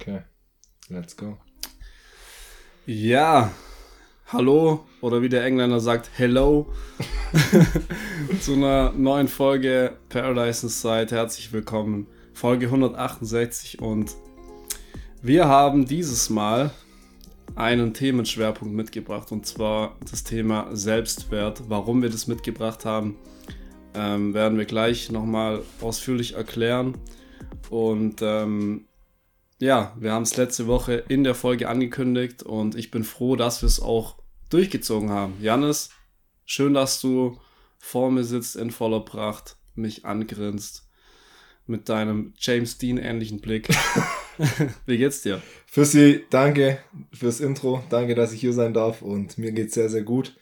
Okay, let's go. Ja, hallo oder wie der Engländer sagt, hello zu einer neuen Folge Paradise Inside. Herzlich willkommen, Folge 168 und wir haben dieses Mal einen Themenschwerpunkt mitgebracht und zwar das Thema Selbstwert. Warum wir das mitgebracht haben, ähm, werden wir gleich nochmal ausführlich erklären. Und ähm, ja, wir haben es letzte Woche in der Folge angekündigt und ich bin froh, dass wir es auch durchgezogen haben. Janis, schön, dass du vor mir sitzt in voller Pracht, mich angrinst mit deinem James Dean ähnlichen Blick. Wie geht's dir? Fürsi, danke fürs Intro. Danke, dass ich hier sein darf und mir geht's sehr, sehr gut.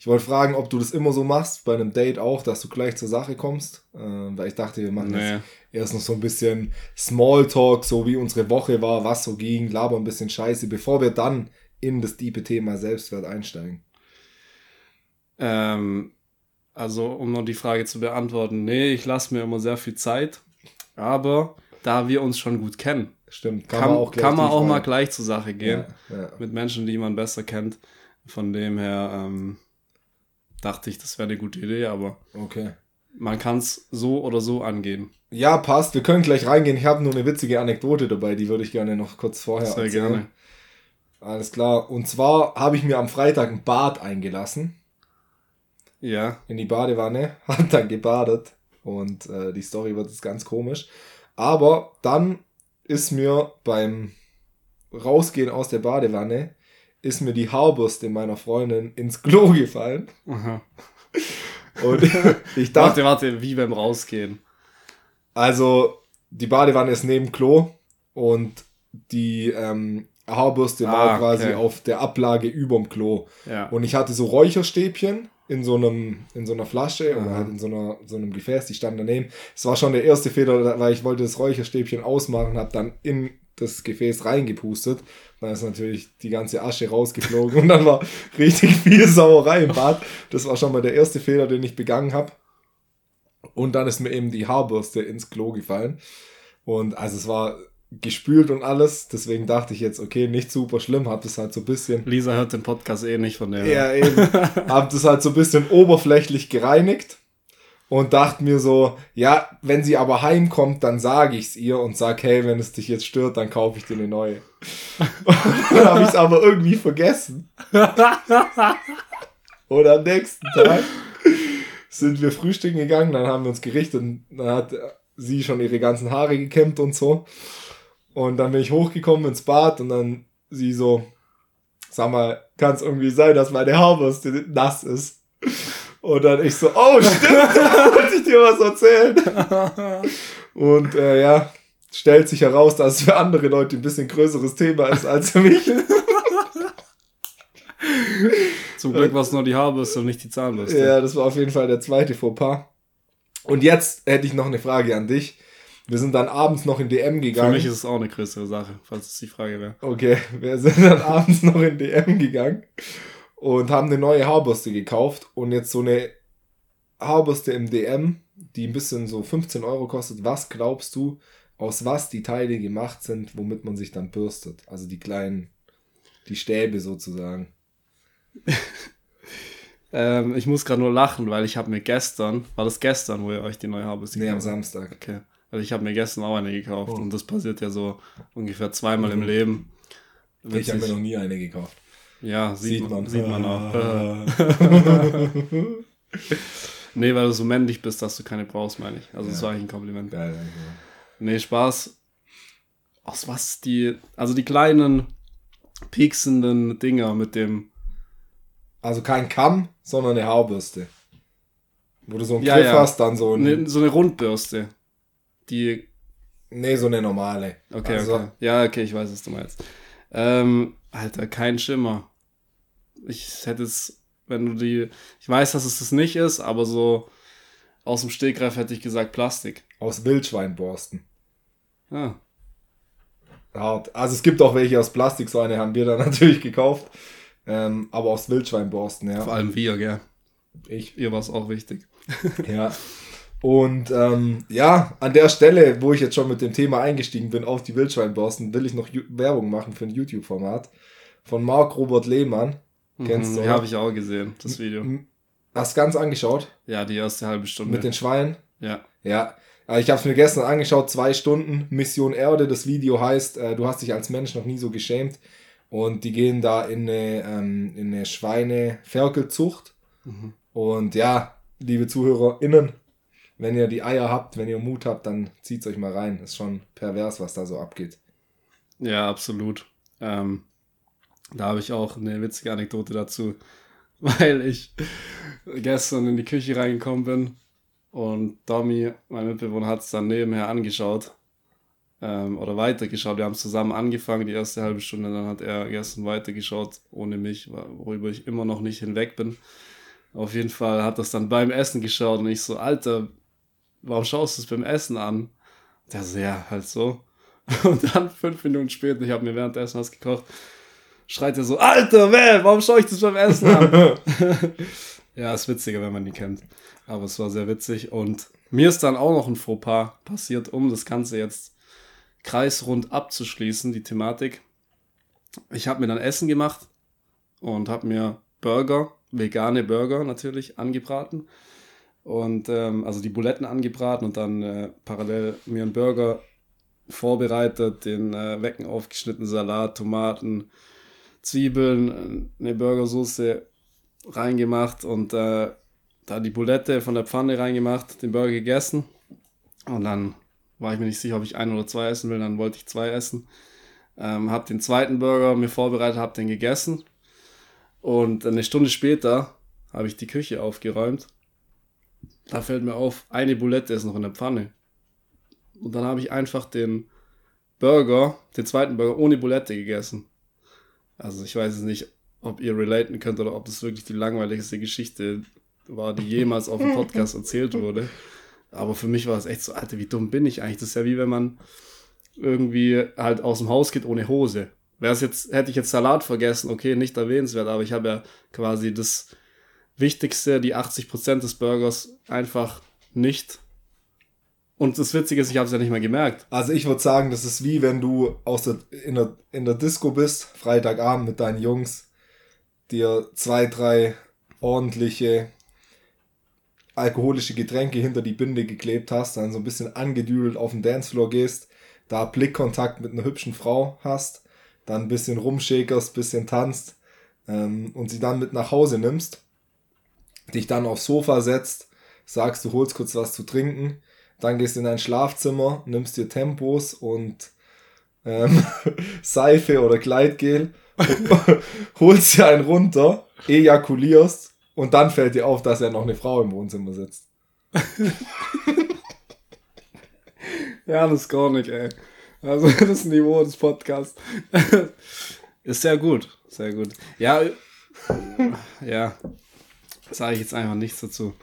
Ich wollte fragen, ob du das immer so machst, bei einem Date auch, dass du gleich zur Sache kommst. Äh, weil ich dachte, wir machen nee. jetzt erst noch so ein bisschen Smalltalk, so wie unsere Woche war, was so ging, laber ein bisschen Scheiße, bevor wir dann in das tiefe Thema Selbstwert einsteigen. Ähm, also, um noch die Frage zu beantworten, nee, ich lasse mir immer sehr viel Zeit, aber da wir uns schon gut kennen, Stimmt, kann, kann man auch, kann man auch mal gleich zur Sache gehen. Ja, ja. Mit Menschen, die man besser kennt. Von dem her, ähm, dachte ich, das wäre eine gute Idee, aber okay. man kann es so oder so angehen. Ja, passt. Wir können gleich reingehen. Ich habe nur eine witzige Anekdote dabei, die würde ich gerne noch kurz vorher Sehr erzählen. gerne. Alles klar. Und zwar habe ich mir am Freitag ein Bad eingelassen. Ja. In die Badewanne, hat dann gebadet und äh, die Story wird jetzt ganz komisch. Aber dann ist mir beim Rausgehen aus der Badewanne ist mir die Haarbürste meiner Freundin ins Klo gefallen. Aha. Und ich dachte. Warte, warte, wie beim Rausgehen. Also, die Badewanne ist neben Klo und die ähm, Haarbürste ah, war quasi okay. auf der Ablage überm Klo. Ja. Und ich hatte so Räucherstäbchen in so einem in so einer Flasche Aha. oder halt in so einer so einem Gefäß, die standen daneben. Es war schon der erste Fehler, weil ich wollte das Räucherstäbchen ausmachen, habe dann in das Gefäß reingepustet. Dann ist natürlich die ganze Asche rausgeflogen und dann war richtig viel Sauerei im Bad. Das war schon mal der erste Fehler, den ich begangen habe. Und dann ist mir eben die Haarbürste ins Klo gefallen. Und also es war gespült und alles. Deswegen dachte ich jetzt, okay, nicht super schlimm, hab das halt so ein bisschen. Lisa hört den Podcast eh nicht von der. Ja, eben. hab das halt so ein bisschen oberflächlich gereinigt und dachte mir so, ja, wenn sie aber heimkommt, dann sage ich's ihr und sag, hey, wenn es dich jetzt stört, dann kaufe ich dir eine neue. dann habe ich es aber irgendwie vergessen. und am nächsten Tag sind wir frühstücken gegangen, dann haben wir uns gerichtet und dann hat sie schon ihre ganzen Haare gekämmt und so. Und dann bin ich hochgekommen ins Bad und dann sie so, sag mal, kann es irgendwie sein, dass meine Haarbürste nass ist? Und dann ich so, oh, stimmt, wollte ich dir was erzählen. Und äh, ja, stellt sich heraus, dass es für andere Leute ein bisschen größeres Thema ist als für mich. Zum Glück war es nur die Haarbürste und nicht die Zahnbürste. Ja, das war auf jeden Fall der zweite Fauxpas. Und jetzt hätte ich noch eine Frage an dich. Wir sind dann abends noch in DM gegangen. Für mich ist es auch eine größere Sache, falls es die Frage wäre. Okay, wir sind dann abends noch in DM gegangen und haben eine neue Haarbürste gekauft und jetzt so eine Haarbürste im DM, die ein bisschen so 15 Euro kostet. Was glaubst du, aus was die Teile gemacht sind, womit man sich dann bürstet? Also die kleinen, die Stäbe sozusagen. ähm, ich muss gerade nur lachen, weil ich habe mir gestern, war das gestern, wo ihr euch die neue Haarbürste gekauft habt? Nee, am Samstag. Okay. Also ich habe mir gestern auch eine gekauft oh. und das passiert ja so ungefähr zweimal mhm. im Leben. Witzig. Ich habe mir noch nie eine gekauft. Ja, sieht, sieht man. Sieht man auch. nee, weil du so männlich bist, dass du keine brauchst, meine ich. Also ja. das war eigentlich ein Kompliment. Geil, danke. Nee, Spaß. Aus was die, also die kleinen pieksenden Dinger mit dem. Also kein Kamm, sondern eine Haarbürste. Wo du so einen ja, Griff ja. hast, dann so ein. Ne, so eine Rundbürste. Die. Nee, so eine normale. Okay, also, okay. Ja, okay, ich weiß, was du meinst. Ähm, Alter, kein Schimmer. Ich hätte es, wenn du die. Ich weiß, dass es das nicht ist, aber so aus dem Stegreif hätte ich gesagt Plastik. Aus Wildschweinborsten. Ah. Hart. Also es gibt auch welche aus Plastik, so eine haben wir dann natürlich gekauft. Ähm, aber aus Wildschweinborsten, ja. Vor allem wir, gell? Ich. Ihr war es auch wichtig. ja. Und ähm, ja, an der Stelle, wo ich jetzt schon mit dem Thema eingestiegen bin, auf die Wildschweinborsten, will ich noch Ju Werbung machen für ein YouTube-Format von Marc Robert Lehmann. Kennst mhm, du? Ja, habe ich auch gesehen, das Video. Hast du ganz angeschaut? Ja, die erste halbe Stunde. Mit den Schweinen? Ja. Ja. Ich habe es mir gestern angeschaut, zwei Stunden, Mission Erde. Das Video heißt, äh, du hast dich als Mensch noch nie so geschämt. Und die gehen da in eine, ähm, in eine Schweine-Ferkelzucht. Mhm. Und ja, liebe ZuhörerInnen, wenn ihr die Eier habt, wenn ihr Mut habt, dann zieht euch mal rein. Ist schon pervers, was da so abgeht. Ja, absolut. Ähm, da habe ich auch eine witzige Anekdote dazu, weil ich gestern in die Küche reingekommen bin und Domi, mein Mitbewohner, hat es dann nebenher angeschaut ähm, oder weitergeschaut. Wir haben zusammen angefangen, die erste halbe Stunde, dann hat er gestern weitergeschaut ohne mich, worüber ich immer noch nicht hinweg bin. Auf jeden Fall hat das dann beim Essen geschaut und ich so, Alter, warum schaust du es beim Essen an? Der so, ja, halt so. Und dann fünf Minuten später, ich habe mir währenddessen was gekocht, schreit er so, Alter, wer, warum schaue ich das beim Essen an? ja, ist witziger, wenn man die kennt. Aber es war sehr witzig und mir ist dann auch noch ein Fauxpas passiert, um das Ganze jetzt kreisrund abzuschließen, die Thematik. Ich habe mir dann Essen gemacht und habe mir Burger, vegane Burger natürlich, angebraten und ähm, also die Buletten angebraten und dann äh, parallel mir einen Burger vorbereitet, den äh, Wecken aufgeschnitten, Salat, Tomaten, Zwiebeln, eine Burgersoße reingemacht und äh, da die Bulette von der Pfanne reingemacht, den Burger gegessen und dann war ich mir nicht sicher, ob ich ein oder zwei essen will, dann wollte ich zwei essen. Ähm, hab den zweiten Burger mir vorbereitet, hab den gegessen und eine Stunde später habe ich die Küche aufgeräumt da fällt mir auf, eine Bulette ist noch in der Pfanne. Und dann habe ich einfach den Burger, den zweiten Burger ohne Bulette gegessen. Also ich weiß es nicht, ob ihr relaten könnt oder ob das wirklich die langweiligste Geschichte war, die jemals auf dem Podcast erzählt wurde. Aber für mich war es echt so, Alter, wie dumm bin ich eigentlich? Das ist ja wie wenn man irgendwie halt aus dem Haus geht ohne Hose. Wäre es jetzt, hätte ich jetzt Salat vergessen, okay, nicht erwähnenswert, aber ich habe ja quasi das Wichtigste, die 80% des Burgers, einfach nicht. Und das Witzige ist, ich habe es ja nicht mal gemerkt. Also ich würde sagen, das ist wie wenn du aus der, in, der, in der Disco bist, Freitagabend mit deinen Jungs, dir zwei, drei ordentliche alkoholische Getränke hinter die Binde geklebt hast, dann so ein bisschen angedüdelt auf den Dancefloor gehst, da Blickkontakt mit einer hübschen Frau hast, dann ein bisschen rumshakerst, bisschen tanzt ähm, und sie dann mit nach Hause nimmst dich dann aufs Sofa setzt, sagst, du holst kurz was zu trinken, dann gehst in dein Schlafzimmer, nimmst dir Tempos und ähm, Seife oder Gleitgel, holst dir einen runter, ejakulierst und dann fällt dir auf, dass ja noch eine Frau im Wohnzimmer sitzt. ja, das ist gar nicht, ey. Also das Niveau des Podcasts. ist sehr gut, sehr gut. Ja, ja, sage ich jetzt einfach nichts dazu.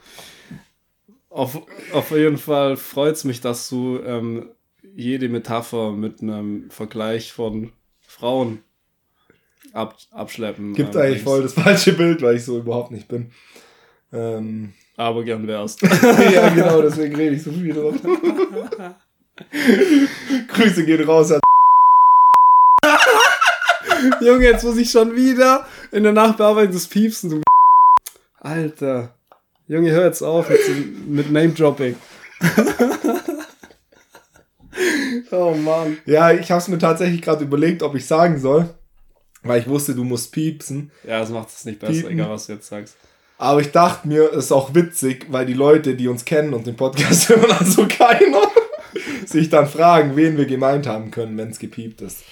Auf, auf jeden Fall freut es mich, dass du ähm, jede Metapher mit einem Vergleich von Frauen ab, abschleppen. Gibt ähm, eigentlich voll das falsche Bild, weil ich so überhaupt nicht bin. Ähm, Aber gern wärst. ja, genau, deswegen rede ich so viel drauf. Grüße gehen raus an Junge, jetzt muss ich schon wieder in der Nachbearbeitung des Piepsen, du Alter. Junge, hör jetzt auf jetzt mit Name-Dropping. oh Mann. Ja, ich habe es mir tatsächlich gerade überlegt, ob ich sagen soll. Weil ich wusste, du musst piepsen. Ja, das macht es nicht besser, Piepen. egal was du jetzt sagst. Aber ich dachte mir, es ist auch witzig, weil die Leute, die uns kennen und den Podcast hören, also keiner, sich dann fragen, wen wir gemeint haben können, wenn es gepiept ist.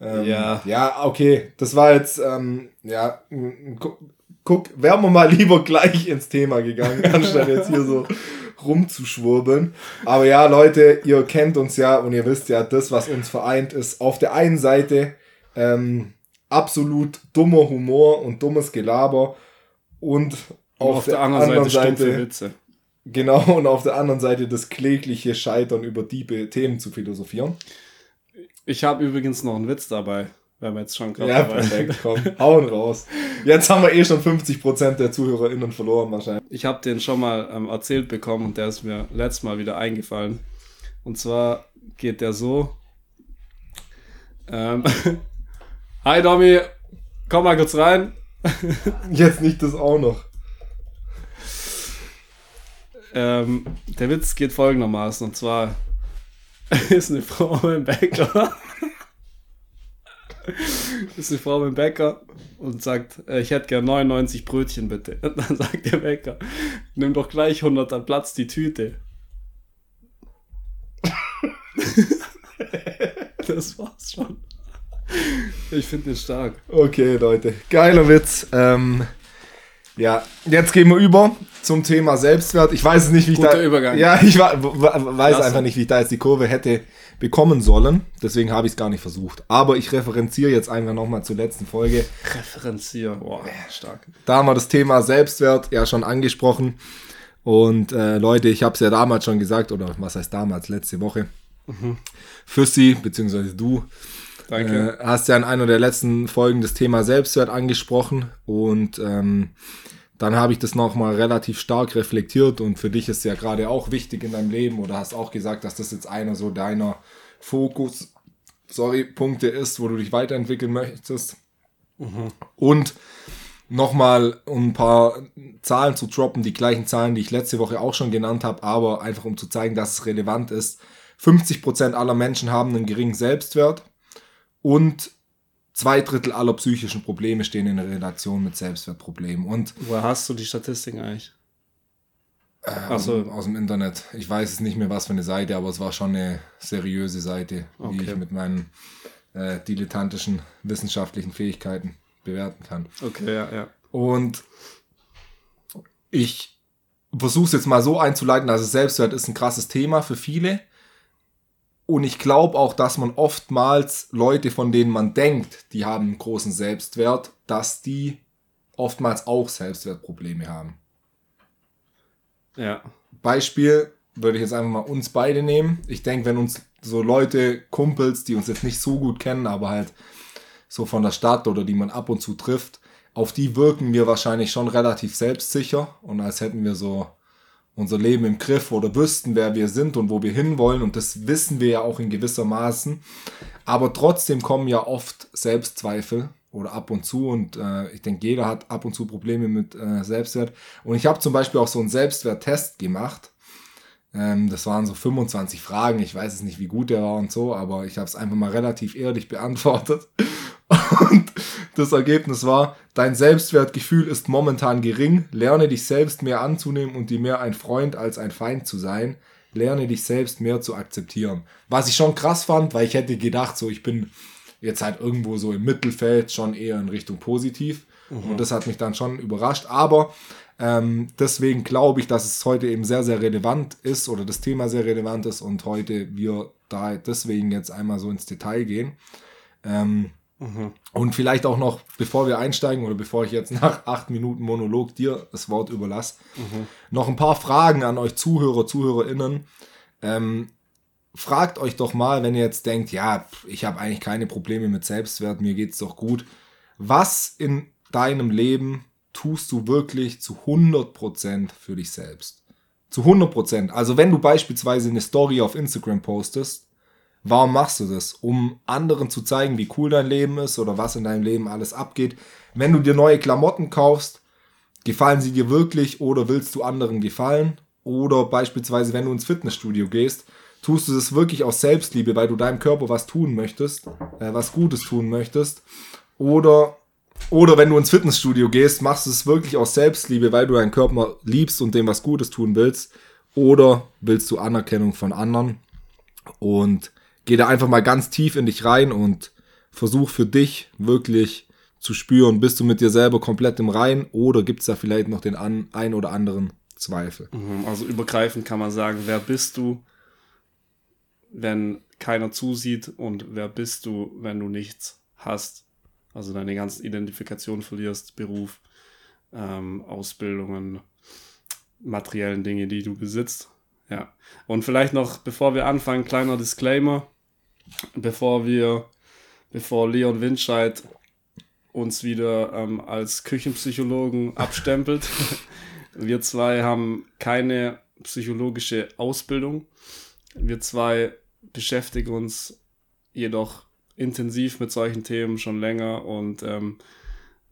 Ähm, ja. Ja, okay. Das war jetzt, ähm, ja, guck, wären wir mal lieber gleich ins Thema gegangen, anstatt jetzt hier so rumzuschwurbeln. Aber ja, Leute, ihr kennt uns ja und ihr wisst ja, das, was uns vereint, ist auf der einen Seite ähm, absolut dummer Humor und dummes Gelaber und, auf, auf, der, der anderen, anderen Seite, Seite Witze. Genau, und auf der anderen Seite das klägliche Scheitern über diebe Themen zu philosophieren. Ich habe übrigens noch einen Witz dabei, wenn wir jetzt schon gerade ja, perfekt, komm, hauen raus. Jetzt haben wir eh schon 50% der ZuhörerInnen verloren wahrscheinlich. Ich habe den schon mal ähm, erzählt bekommen und der ist mir letztes Mal wieder eingefallen. Und zwar geht der so. Ähm, Hi Domi, komm mal kurz rein. Jetzt nicht das auch noch. Ähm, der Witz geht folgendermaßen und zwar ist eine Frau beim Bäcker. ist eine Frau beim Bäcker und sagt, äh, ich hätte gern 99 Brötchen bitte. Und dann sagt der Bäcker, nimm doch gleich 100, dann platzt die Tüte. das war's schon. Ich finde den stark. Okay, Leute. Geiler Witz. Ähm, ja, jetzt gehen wir über zum Thema Selbstwert. Ich weiß es nicht, wie ich Guter da. Übergang. Ja, ich weiß Klasse. einfach nicht, wie ich da jetzt die Kurve hätte bekommen sollen. Deswegen habe ich es gar nicht versucht. Aber ich referenziere jetzt einfach nochmal zur letzten Folge. Referenzier. Boah, stark. Da haben wir das Thema Selbstwert ja schon angesprochen. Und äh, Leute, ich habe es ja damals schon gesagt, oder was heißt damals, letzte Woche. Füssi, beziehungsweise du, Danke. äh, hast ja in einer der letzten Folgen das Thema Selbstwert angesprochen. Und ähm, dann habe ich das nochmal relativ stark reflektiert. Und für dich ist ja gerade auch wichtig in deinem Leben, oder hast auch gesagt, dass das jetzt einer so deiner Fokus, sorry, Punkte ist, wo du dich weiterentwickeln möchtest. Und nochmal um ein paar Zahlen zu droppen, die gleichen Zahlen, die ich letzte Woche auch schon genannt habe, aber einfach um zu zeigen, dass es relevant ist. 50% aller Menschen haben einen geringen Selbstwert und zwei Drittel aller psychischen Probleme stehen in Relation mit Selbstwertproblemen. Und Woher hast du die Statistiken eigentlich? äh, Ach aus, so. dem- aus dem Internet. Ich weiß es nicht mehr, was für eine Seite, aber es war schon eine seriöse Seite, die Okay. ich mit meinen äh, dilettantischen wissenschaftlichen Fähigkeiten bewerten kann. Okay, ja, ja. Und ich versuche es jetzt mal so einzuleiten, also Selbstwert ist ein krasses Thema für viele. Und ich glaube auch, dass man oftmals Leute, von denen man denkt, die haben einen großen Selbstwert, dass die oftmals auch Selbstwertprobleme haben. Ja. Beispiel würde ich jetzt einfach mal uns beide nehmen. Ich denke, wenn uns so Leute, Kumpels, die uns jetzt nicht so gut kennen, aber halt so von der Stadt oder die man ab und zu trifft, auf die wirken wir wahrscheinlich schon relativ selbstsicher und als hätten wir so unser Leben im Griff oder wüssten, wer wir sind und wo wir hinwollen und das wissen wir ja auch in gewisser Maßen. Aber trotzdem kommen ja oft Selbstzweifel oder ab und zu und äh, ich denke, jeder hat ab und zu Probleme mit äh, Selbstwert. Und ich habe zum Beispiel auch so einen Selbstwerttest gemacht. Ähm, das waren so 25 Fragen. Ich weiß es nicht, wie gut der war und so, aber ich habe es einfach mal relativ ehrlich beantwortet. Und das Ergebnis war, dein Selbstwertgefühl ist momentan gering. Lerne dich selbst mehr anzunehmen und dir mehr ein Freund als ein Feind zu sein. Lerne dich selbst mehr zu akzeptieren. Was ich schon krass fand, weil ich hätte gedacht, so ich bin jetzt halt irgendwo so im Mittelfeld schon eher in Richtung positiv. Und das hat mich dann schon überrascht. Aber ähm, deswegen glaube ich, dass es heute eben sehr, sehr relevant ist oder das Thema sehr relevant ist und heute wir da deswegen jetzt einmal so ins Detail gehen. Ähm, und vielleicht auch noch, bevor wir einsteigen oder bevor ich jetzt nach acht Minuten Monolog dir das Wort überlasse, noch ein paar Fragen an euch Zuhörer, ZuhörerInnen. Ähm, fragt euch doch mal, wenn ihr jetzt denkt, ja, ich habe eigentlich keine Probleme mit Selbstwert, mir geht's doch gut. Was in deinem Leben tust du wirklich zu 100% für dich selbst? Zu 100%. Also wenn du beispielsweise eine Story auf Instagram postest, warum machst du das? Um anderen zu zeigen, wie cool dein Leben ist oder was in deinem Leben alles abgeht. Wenn du dir neue Klamotten kaufst, gefallen sie dir wirklich oder willst du anderen gefallen? Oder beispielsweise, wenn du ins Fitnessstudio gehst, tust du das wirklich aus Selbstliebe, weil du deinem Körper was tun möchtest, äh, was Gutes tun möchtest. Oder, oder wenn du ins Fitnessstudio gehst, machst du es wirklich aus Selbstliebe, weil du deinen Körper liebst und dem was Gutes tun willst. Oder willst du Anerkennung von anderen? Und geh da einfach mal ganz tief in dich rein und versuch für dich wirklich zu spüren, bist du mit dir selber komplett im Rein oder gibt es da vielleicht noch den an, ein oder anderen Zweifel? Mhm, Also übergreifend kann man sagen, wer bist du, wenn keiner zusieht und wer bist du, wenn du nichts hast. Also deine ganzen Identifikationen verlierst, Beruf, ähm, Ausbildungen, materiellen Dinge, die du besitzt. Ja. Und vielleicht noch, bevor wir anfangen, kleiner Disclaimer. Bevor wir, bevor Leon Windscheid uns wieder ähm, als Küchenpsychologen abstempelt. Wir zwei haben keine psychologische Ausbildung. Wir zwei beschäftigen uns jedoch intensiv mit solchen Themen schon länger und ähm,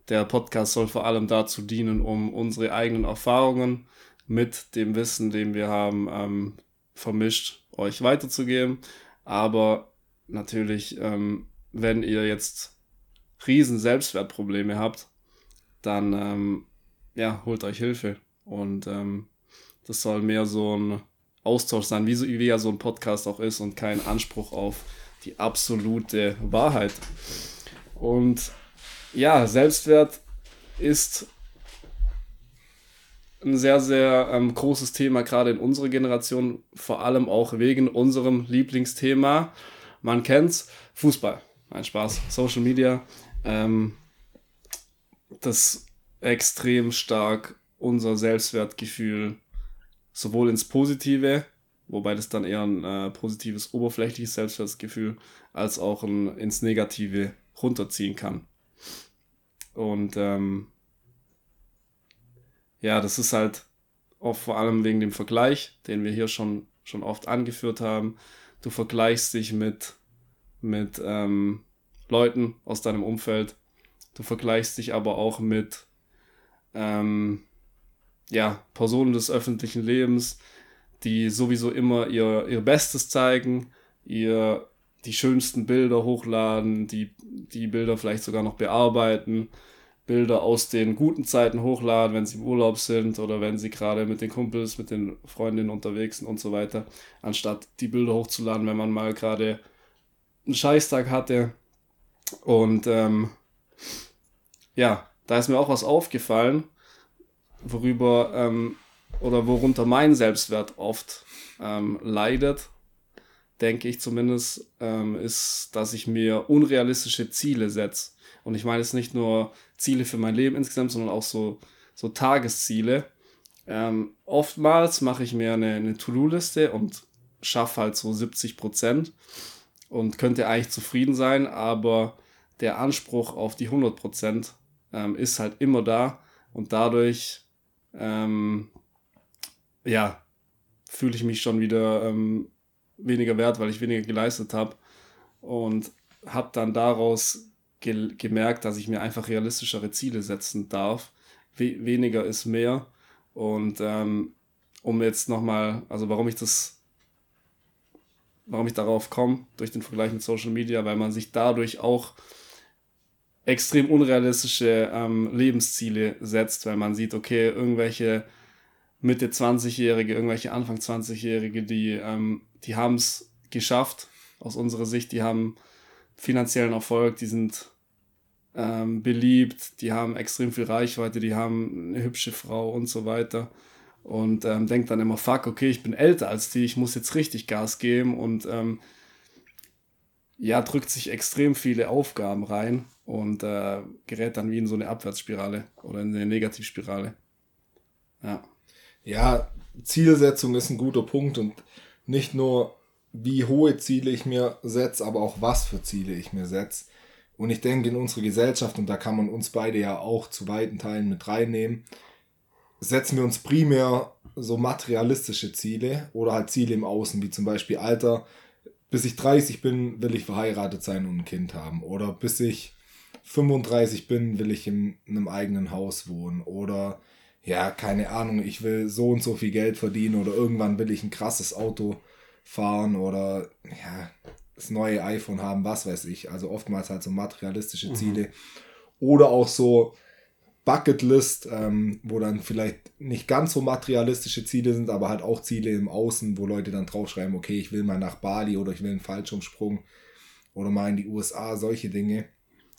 der Podcast soll vor allem dazu dienen, um unsere eigenen Erfahrungen mit dem Wissen, den wir haben, ähm, vermischt euch weiterzugeben. Aber natürlich, ähm, wenn ihr jetzt riesen Selbstwertprobleme habt, dann ähm, ja, holt euch Hilfe. Und ähm, das soll mehr so ein Austausch sein, wie, so, wie ja so ein Podcast auch ist und kein Anspruch auf die absolute Wahrheit. Und ja, Selbstwert ist ein sehr, sehr ähm, großes Thema, gerade in unserer Generation, vor allem auch wegen unserem Lieblingsthema. Man kennt's, Fußball. Ein Spaß, Social Media. Ähm, das extrem stark unser Selbstwertgefühl sowohl ins Positive, wobei das dann eher ein äh, positives, oberflächliches Selbstwertgefühl, als auch ein, ins Negative runterziehen kann. Und ähm, ja, das ist halt auch vor allem wegen dem Vergleich, den wir hier schon, schon oft angeführt haben. Du vergleichst dich mit, mit ähm, Leuten aus deinem Umfeld. Du vergleichst dich aber auch mit ähm, ja, Personen des öffentlichen Lebens, die sowieso immer ihr, ihr Bestes zeigen, ihr die schönsten Bilder hochladen, die, die Bilder vielleicht sogar noch bearbeiten, Bilder aus den guten Zeiten hochladen, wenn sie im Urlaub sind oder wenn sie gerade mit den Kumpels, mit den Freundinnen unterwegs sind und so weiter, anstatt die Bilder hochzuladen, wenn man mal gerade einen Scheißtag hatte. Und ähm, ja, da ist mir auch was aufgefallen worüber ähm, oder worunter mein Selbstwert oft ähm, leidet, denke ich zumindest, ähm, ist, dass ich mir unrealistische Ziele setze. Und ich meine jetzt nicht nur Ziele für mein Leben insgesamt, sondern auch so, so Tagesziele. Ähm, oftmals mache ich mir eine, eine To-Do-Liste und schaffe halt so 70 Prozent und könnte eigentlich zufrieden sein, aber der Anspruch auf die 100 Prozent ähm, ist halt immer da und dadurch ähm, ja, fühle ich mich schon wieder ähm, weniger wert, weil ich weniger geleistet habe. Und habe dann daraus ge gemerkt, dass ich mir einfach realistischere Ziele setzen darf. We weniger ist mehr. Und ähm, um jetzt nochmal, also warum ich das, warum ich darauf komme, durch den Vergleich mit Social Media, weil man sich dadurch auch extrem unrealistische ähm, Lebensziele setzt, weil man sieht, okay, irgendwelche Mitte 20-Jährige, irgendwelche Anfang 20-Jährige, die, ähm, die haben es geschafft, aus unserer Sicht, die haben finanziellen Erfolg, die sind ähm, beliebt, die haben extrem viel Reichweite, die haben eine hübsche Frau und so weiter. Und ähm, denkt dann immer, fuck, okay, ich bin älter als die, ich muss jetzt richtig Gas geben und ähm, ja, drückt sich extrem viele Aufgaben rein und äh, gerät dann wie in so eine Abwärtsspirale oder in eine Negativspirale. Ja. Ja, Zielsetzung ist ein guter Punkt und nicht nur, wie hohe Ziele ich mir setze, aber auch was für Ziele ich mir setze. Und ich denke, in unserer Gesellschaft, und da kann man uns beide ja auch zu weiten Teilen mit reinnehmen, setzen wir uns primär so materialistische Ziele oder halt Ziele im Außen, wie zum Beispiel Alter, bis ich 30 bin, will ich verheiratet sein und ein Kind haben. Oder bis ich 35 bin, will ich in einem eigenen Haus wohnen oder ja, keine Ahnung, ich will so und so viel Geld verdienen oder irgendwann will ich ein krasses Auto fahren oder ja, das neue iPhone haben, was weiß ich. Also oftmals halt so materialistische mhm. Ziele mhm. oder auch so Bucketlist, ähm, wo dann vielleicht nicht ganz so materialistische Ziele sind, aber halt auch Ziele im Außen, wo Leute dann draufschreiben, okay, ich will mal nach Bali oder ich will einen Fallschirmsprung oder mal in die USA, solche Dinge.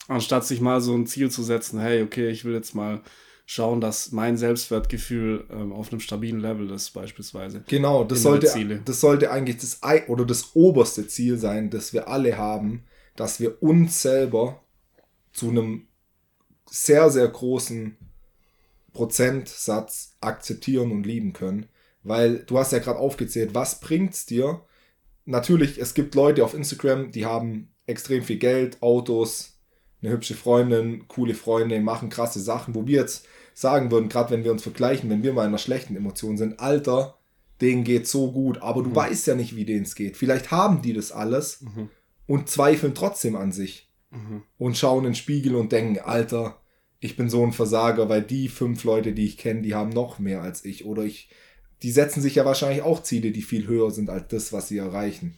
Anstatt sich mal so ein Ziel zu setzen, hey, okay, ich will jetzt mal schauen, dass mein Selbstwertgefühl ähm, auf einem stabilen Level ist, beispielsweise. Genau, das sollte, das sollte eigentlich das oder das oberste Ziel sein, das wir alle haben, dass wir uns selber zu einem sehr, sehr großen Prozentsatz akzeptieren und lieben können. Weil du hast ja gerade aufgezählt, was bringt es dir? Natürlich, es gibt Leute auf Instagram, die haben extrem viel Geld, Autos, eine hübsche Freundin, coole Freunde, machen krasse Sachen, wo wir jetzt sagen würden, gerade wenn wir uns vergleichen, wenn wir mal in einer schlechten Emotion sind, Alter, denen geht so gut, aber du mhm. weißt ja nicht, wie denen es geht. Vielleicht haben die das alles mhm. und zweifeln trotzdem an sich mhm. und schauen in den Spiegel und denken, Alter, ich bin so ein Versager, weil die fünf Leute, die ich kenne, die haben noch mehr als ich. Oder ich, die setzen sich ja wahrscheinlich auch Ziele, die viel höher sind als das, was sie erreichen.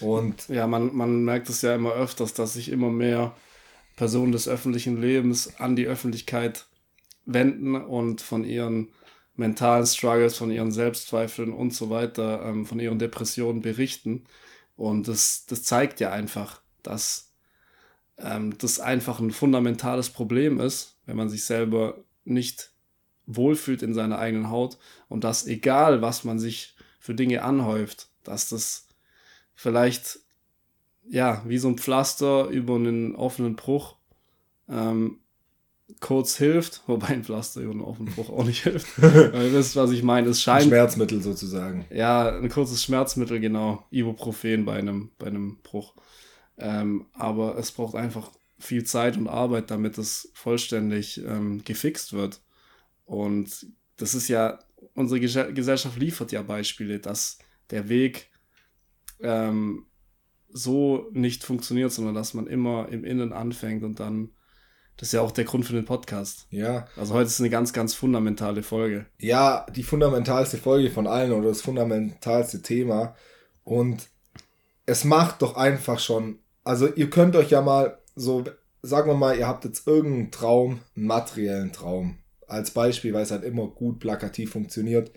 Und ja, man, man merkt es ja immer öfters, dass sich immer mehr Personen des öffentlichen Lebens an die Öffentlichkeit wenden und von ihren mentalen Struggles, von ihren Selbstzweifeln und so weiter, ähm, von ihren Depressionen berichten. Und das, das zeigt ja einfach, dass ähm, das einfach ein fundamentales Problem ist, wenn man sich selber nicht wohlfühlt in seiner eigenen Haut und dass egal, was man sich für Dinge anhäuft, dass das vielleicht ja wie so ein Pflaster über einen offenen Bruch ähm, kurz hilft, wobei ein Pflaster über einen offenen Bruch auch nicht hilft. Ihr wisst, was ich meine. Es scheint. Ein Schmerzmittel sozusagen. Ja, ein kurzes Schmerzmittel, genau. Ibuprofen bei einem, bei einem Bruch. Ähm, aber es braucht einfach viel Zeit und Arbeit, damit es vollständig ähm, gefixt wird. Und das ist ja, unsere Gesellschaft liefert ja Beispiele, dass der Weg ähm, so nicht funktioniert, sondern dass man immer im Innen anfängt und dann, das ist ja auch der Grund für den Podcast. Ja. Also heute ist eine ganz, ganz fundamentale Folge. Ja, die fundamentalste Folge von allen oder das fundamentalste Thema. Und es macht doch einfach schon, also ihr könnt euch ja mal so, sagen wir mal, ihr habt jetzt irgendeinen Traum, einen materiellen Traum. Als Beispiel, weil es halt immer gut plakativ funktioniert.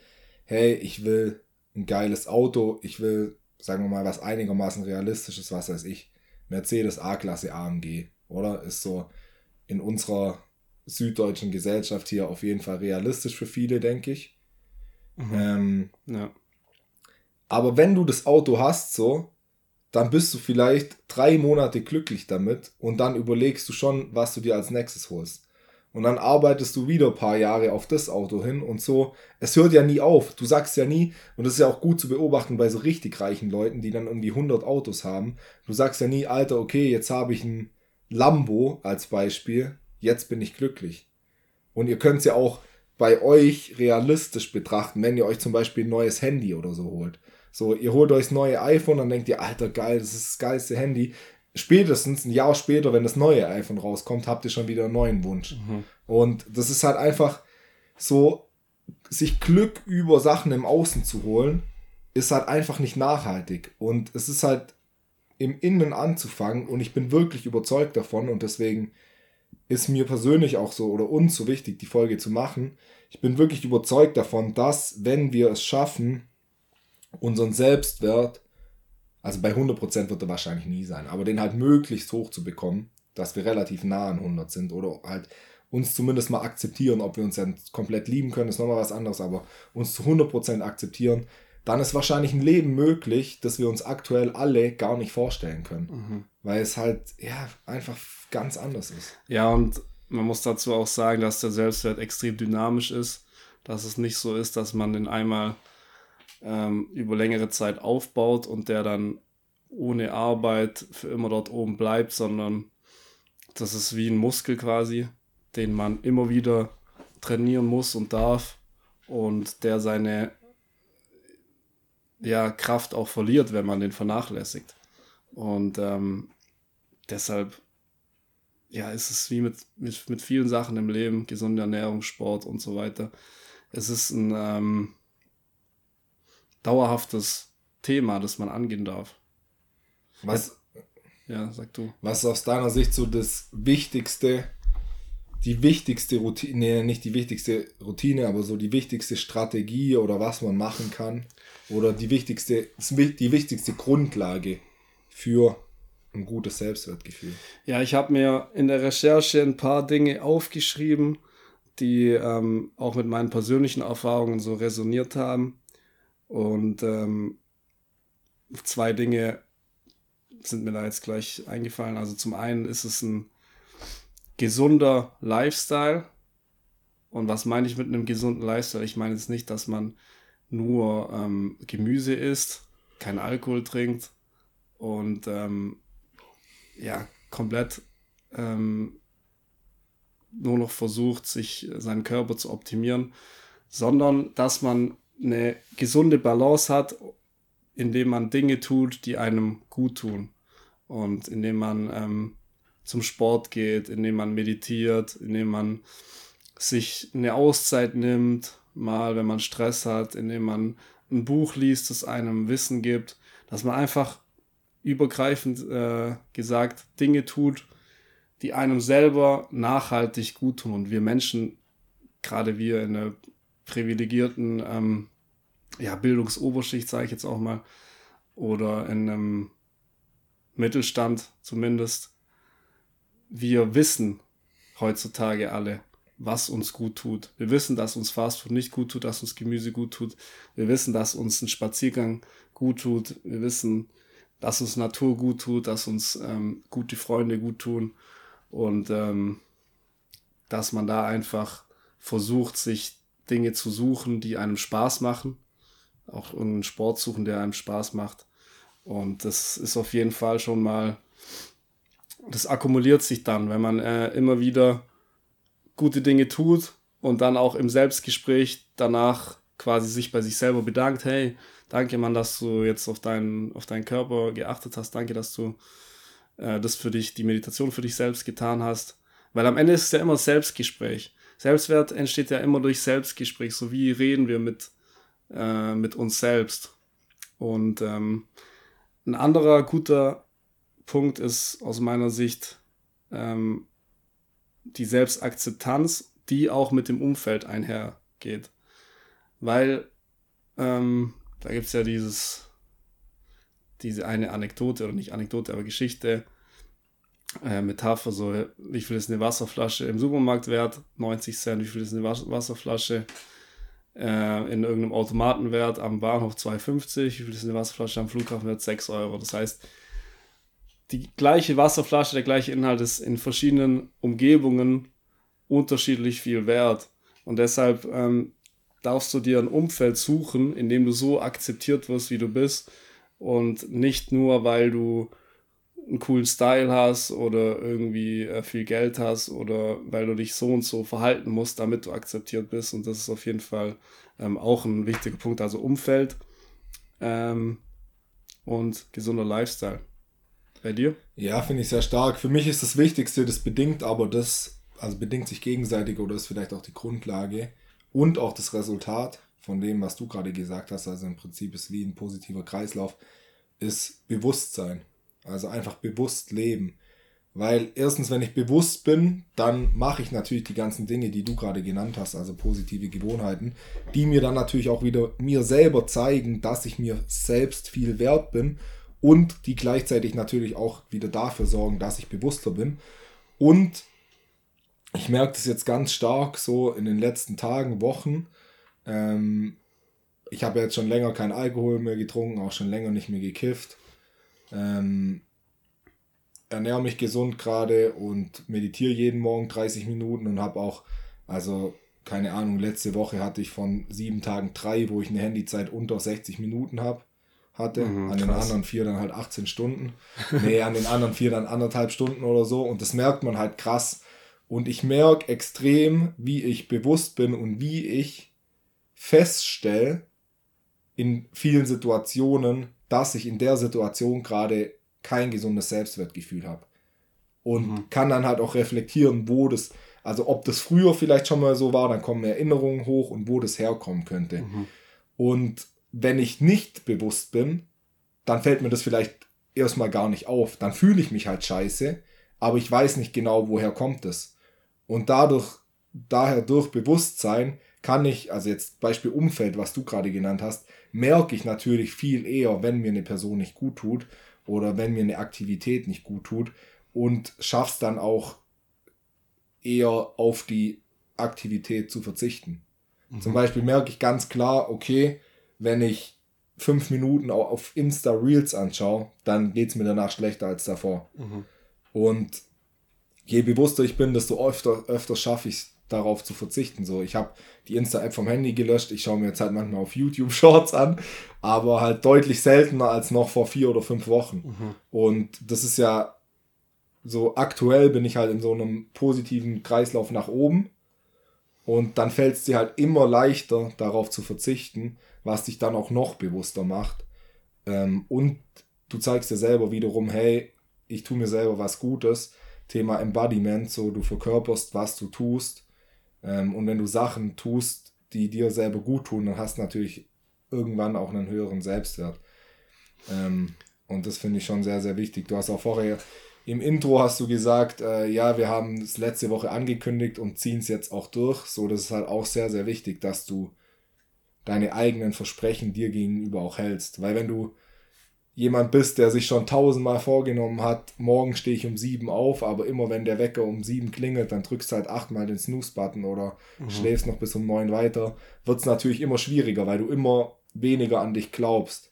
Hey, ich will ein geiles Auto, ich will sagen wir mal, was einigermaßen realistisch ist, was weiß ich, Mercedes A-Klasse AMG, oder? Ist so in unserer süddeutschen Gesellschaft hier auf jeden Fall realistisch für viele, denke ich. Mhm. Ähm, ja. Aber wenn du das Auto hast, so, dann bist du vielleicht drei Monate glücklich damit und dann überlegst du schon, was du dir als nächstes holst. Und dann arbeitest du wieder ein paar Jahre auf das Auto hin und so. Es hört ja nie auf. Du sagst ja nie, und das ist ja auch gut zu beobachten bei so richtig reichen Leuten, die dann irgendwie 100 Autos haben. Du sagst ja nie, Alter, okay, jetzt habe ich ein Lambo als Beispiel. Jetzt bin ich glücklich. Und ihr könnt es ja auch bei euch realistisch betrachten, wenn ihr euch zum Beispiel ein neues Handy oder so holt. So, ihr holt euch das neue iPhone, dann denkt ihr, Alter, geil, das ist das geilste Handy spätestens ein Jahr später, wenn das neue iPhone rauskommt, habt ihr schon wieder einen neuen Wunsch. Mhm. Und das ist halt einfach so, sich Glück über Sachen im Außen zu holen, ist halt einfach nicht nachhaltig. Und es ist halt im Innen anzufangen und ich bin wirklich überzeugt davon und deswegen ist mir persönlich auch so oder uns so wichtig, die Folge zu machen. Ich bin wirklich überzeugt davon, dass wenn wir es schaffen, unseren Selbstwert also bei 100% wird er wahrscheinlich nie sein, aber den halt möglichst hoch zu bekommen, dass wir relativ nah an 100 sind oder halt uns zumindest mal akzeptieren, ob wir uns dann komplett lieben können, ist nochmal was anderes, aber uns zu 100% akzeptieren, dann ist wahrscheinlich ein Leben möglich, das wir uns aktuell alle gar nicht vorstellen können. Mhm. Weil es halt, ja, einfach ganz anders ist. Ja, und man muss dazu auch sagen, dass der Selbstwert extrem dynamisch ist, dass es nicht so ist, dass man den einmal ähm, über längere Zeit aufbaut und der dann ohne Arbeit für immer dort oben bleibt, sondern das ist wie ein Muskel quasi, den man immer wieder trainieren muss und darf und der seine ja, Kraft auch verliert, wenn man den vernachlässigt. Und ähm, deshalb ja, ist es wie mit, mit, mit vielen Sachen im Leben, gesunde Ernährung, Sport und so weiter. Es ist ein ähm, dauerhaftes Thema, das man angehen darf. Was, ja, sag du. Was ist aus deiner Sicht so das Wichtigste, die wichtigste Routine, nee, nicht die wichtigste Routine, aber so die wichtigste Strategie oder was man machen kann oder die wichtigste, die wichtigste Grundlage für ein gutes Selbstwertgefühl? Ja, ich habe mir in der Recherche ein paar Dinge aufgeschrieben, die ähm, auch mit meinen persönlichen Erfahrungen so resoniert haben. Und ähm, zwei Dinge sind mir da jetzt gleich eingefallen. Also zum einen ist es ein gesunder Lifestyle. Und was meine ich mit einem gesunden Lifestyle? Ich meine jetzt nicht, dass man nur ähm, Gemüse isst, kein Alkohol trinkt und ähm, ja, komplett ähm, nur noch versucht, sich seinen Körper zu optimieren, sondern dass man eine gesunde Balance hat, indem man Dinge tut, die einem gut tun und indem man ähm, zum Sport geht, indem man meditiert, indem man sich eine Auszeit nimmt, mal wenn man Stress hat, indem man ein Buch liest, das einem Wissen gibt, dass man einfach übergreifend äh, gesagt Dinge tut, die einem selber nachhaltig gut tun. Und wir Menschen, gerade wir in der privilegierten ähm, ja, Bildungsoberschicht, sage ich jetzt auch mal, oder in einem Mittelstand zumindest, wir wissen heutzutage alle, was uns gut tut. Wir wissen, dass uns Fastfood nicht gut tut, dass uns Gemüse gut tut. Wir wissen, dass uns ein Spaziergang gut tut. Wir wissen, dass uns Natur gut tut, dass uns ähm, gute Freunde gut tun und ähm, dass man da einfach versucht, sich Dinge zu suchen, die einem Spaß machen. Auch einen Sport suchen, der einem Spaß macht. Und das ist auf jeden Fall schon mal, das akkumuliert sich dann, wenn man äh, immer wieder gute Dinge tut und dann auch im Selbstgespräch danach quasi sich bei sich selber bedankt, hey, danke Mann, dass du jetzt auf deinen, auf deinen Körper geachtet hast, danke, dass du äh, das für dich, die Meditation für dich selbst getan hast. Weil am Ende ist es ja immer Selbstgespräch. Selbstwert entsteht ja immer durch Selbstgespräch, so wie reden wir mit, äh, mit uns selbst. Und ähm, ein anderer guter Punkt ist aus meiner Sicht ähm, die Selbstakzeptanz, die auch mit dem Umfeld einhergeht. Weil ähm, da gibt es ja dieses, diese eine Anekdote oder nicht Anekdote, aber Geschichte, äh, Metapher, so wie viel ist eine Wasserflasche im Supermarkt wert? 90 Cent, wie viel ist eine Wasserflasche äh, in irgendeinem Automaten wert? Am Bahnhof 2,50, wie viel ist eine Wasserflasche am Flughafen wert? 6 Euro. Das heißt, die gleiche Wasserflasche, der gleiche Inhalt ist in verschiedenen Umgebungen unterschiedlich viel wert. Und deshalb ähm, darfst du dir ein Umfeld suchen, in dem du so akzeptiert wirst, wie du bist. Und nicht nur, weil du einen coolen Style hast oder irgendwie äh, viel Geld hast oder weil du dich so und so verhalten musst, damit du akzeptiert bist. Und das ist auf jeden Fall ähm, auch ein wichtiger Punkt. Also Umfeld ähm, und gesunder Lifestyle. Bei dir? Ja, finde ich sehr stark. Für mich ist das Wichtigste, das bedingt aber das, also bedingt sich gegenseitig oder ist vielleicht auch die Grundlage und auch das Resultat von dem, was du gerade gesagt hast, also im Prinzip ist wie ein positiver Kreislauf, ist Bewusstsein. Also einfach bewusst leben. Weil erstens, wenn ich bewusst bin, dann mache ich natürlich die ganzen Dinge, die du gerade genannt hast, also positive Gewohnheiten, die mir dann natürlich auch wieder mir selber zeigen, dass ich mir selbst viel wert bin und die gleichzeitig natürlich auch wieder dafür sorgen, dass ich bewusster bin. Und ich merke das jetzt ganz stark so in den letzten Tagen, Wochen. Ähm, ich habe jetzt schon länger kein Alkohol mehr getrunken, auch schon länger nicht mehr gekifft. Ähm, ernähre mich gesund gerade und meditiere jeden Morgen 30 Minuten und habe auch, also keine Ahnung, letzte Woche hatte ich von sieben Tagen drei, wo ich eine Handyzeit unter 60 Minuten habe hatte. Mhm, an den anderen vier dann halt 18 Stunden. Nee, an den anderen vier dann anderthalb Stunden oder so. Und das merkt man halt krass. Und ich merke extrem, wie ich bewusst bin und wie ich feststelle in vielen Situationen, dass ich in der Situation gerade kein gesundes Selbstwertgefühl habe. Und mhm. kann dann halt auch reflektieren, wo das, also ob das früher vielleicht schon mal so war, dann kommen Erinnerungen hoch und wo das herkommen könnte. Mhm. Und wenn ich nicht bewusst bin, dann fällt mir das vielleicht erstmal gar nicht auf. Dann fühle ich mich halt scheiße, aber ich weiß nicht genau, woher kommt es. Und dadurch, daher durch Bewusstsein kann ich, also jetzt Beispiel Umfeld, was du gerade genannt hast, merke ich natürlich viel eher, wenn mir eine Person nicht gut tut oder wenn mir eine Aktivität nicht gut tut und schaff's dann auch eher auf die Aktivität zu verzichten. Mhm. Zum Beispiel merke ich ganz klar, okay, wenn ich fünf Minuten auf Insta Reels anschaue, dann geht es mir danach schlechter als davor. Mhm. Und je bewusster ich bin, desto öfter, öfter schaffe ich es darauf zu verzichten. So, ich habe die Insta-App vom Handy gelöscht. Ich schaue mir jetzt halt manchmal auf YouTube Shorts an, aber halt deutlich seltener als noch vor vier oder fünf Wochen. Mhm. Und das ist ja so aktuell bin ich halt in so einem positiven Kreislauf nach oben. Und dann fällt es dir halt immer leichter, darauf zu verzichten, was dich dann auch noch bewusster macht. Ähm, und du zeigst dir selber wiederum, hey, ich tue mir selber was Gutes. Thema Embodiment, so du verkörperst, was du tust. Ähm, und wenn du Sachen tust, die dir selber gut tun, dann hast du natürlich irgendwann auch einen höheren Selbstwert. Ähm, und das finde ich schon sehr, sehr wichtig. Du hast auch vorher im Intro hast du gesagt, äh, ja, wir haben es letzte Woche angekündigt und ziehen es jetzt auch durch. So, das ist halt auch sehr, sehr wichtig, dass du deine eigenen Versprechen dir gegenüber auch hältst. Weil wenn du jemand bist, der sich schon tausendmal vorgenommen hat, morgen stehe ich um sieben auf, aber immer wenn der Wecker um sieben klingelt, dann drückst du halt achtmal den Snooze-Button oder mhm. schläfst noch bis um neun weiter, wird es natürlich immer schwieriger, weil du immer weniger an dich glaubst.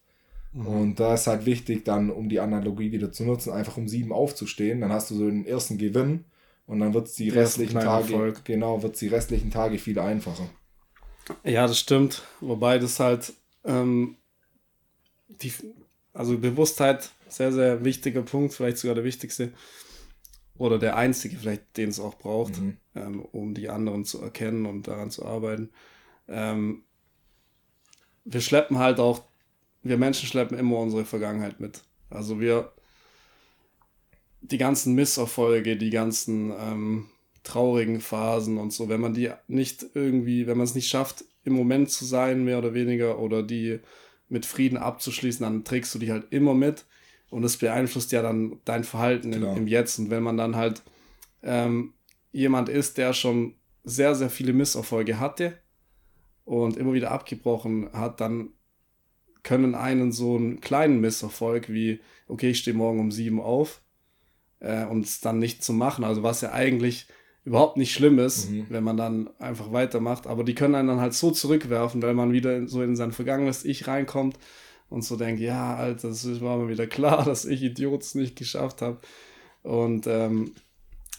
Mhm. Und da ist halt wichtig, dann, um die Analogie wieder zu nutzen, einfach um sieben aufzustehen, dann hast du so den ersten Gewinn und dann wird es die restlichen Tage, Erfolg. genau, wird die restlichen Tage viel einfacher. Ja, das stimmt. Wobei das halt ähm, die, also Bewusstheit, sehr, sehr wichtiger Punkt, vielleicht sogar der wichtigste oder der einzige, vielleicht, den es auch braucht, mhm. ähm, um die anderen zu erkennen und daran zu arbeiten. Ähm, wir schleppen halt auch, wir Menschen schleppen immer unsere Vergangenheit mit. Also wir, die ganzen Misserfolge, die ganzen ähm, traurigen Phasen und so, wenn man die nicht irgendwie, wenn man es nicht schafft, im Moment zu sein, mehr oder weniger, oder die mit Frieden abzuschließen, dann trägst du die halt immer mit und das beeinflusst ja dann dein Verhalten im, im, Jetzt. Und wenn man dann halt ähm, jemand ist, der schon sehr, sehr viele Misserfolge hatte und immer wieder abgebrochen hat, dann können einen so einen kleinen Misserfolg wie, okay, ich stehe morgen um sieben auf äh, und es dann nicht zu machen, also was ja eigentlich überhaupt nicht schlimm ist, mhm. wenn man dann einfach weitermacht. Aber die können einen dann halt so zurückwerfen, weil man wieder so in sein vergangenes Ich reinkommt und so denkt, ja, Alter, das war mir wieder klar, dass ich Idiots nicht geschafft habe. Und ähm,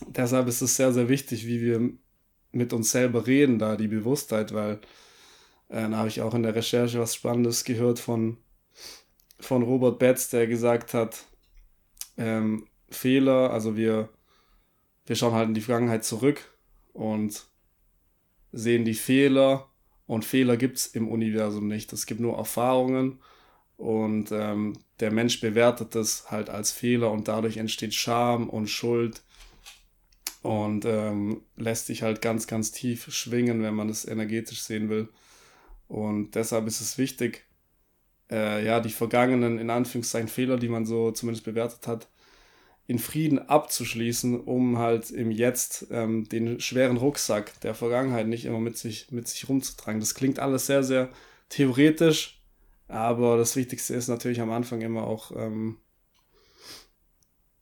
deshalb ist es sehr, sehr wichtig, wie wir mit uns selber reden, da die Bewusstheit, weil äh, da habe ich auch in der Recherche was Spannendes gehört von, von Robert Betz, der gesagt hat, ähm, Fehler, also wir wir schauen halt in die Vergangenheit zurück und sehen die Fehler und Fehler gibt es im Universum nicht. Es gibt nur Erfahrungen und ähm, der Mensch bewertet das halt als Fehler und dadurch entsteht Scham und Schuld und ähm, lässt sich halt ganz, ganz tief schwingen, wenn man das energetisch sehen will. Und deshalb ist es wichtig, äh, ja, die vergangenen, in Anführungszeichen, Fehler, die man so zumindest bewertet hat, in Frieden abzuschließen, um halt im Jetzt ähm, den schweren Rucksack der Vergangenheit nicht immer mit sich, mit sich rumzutragen. Das klingt alles sehr, sehr theoretisch, aber das Wichtigste ist natürlich am Anfang immer auch ähm,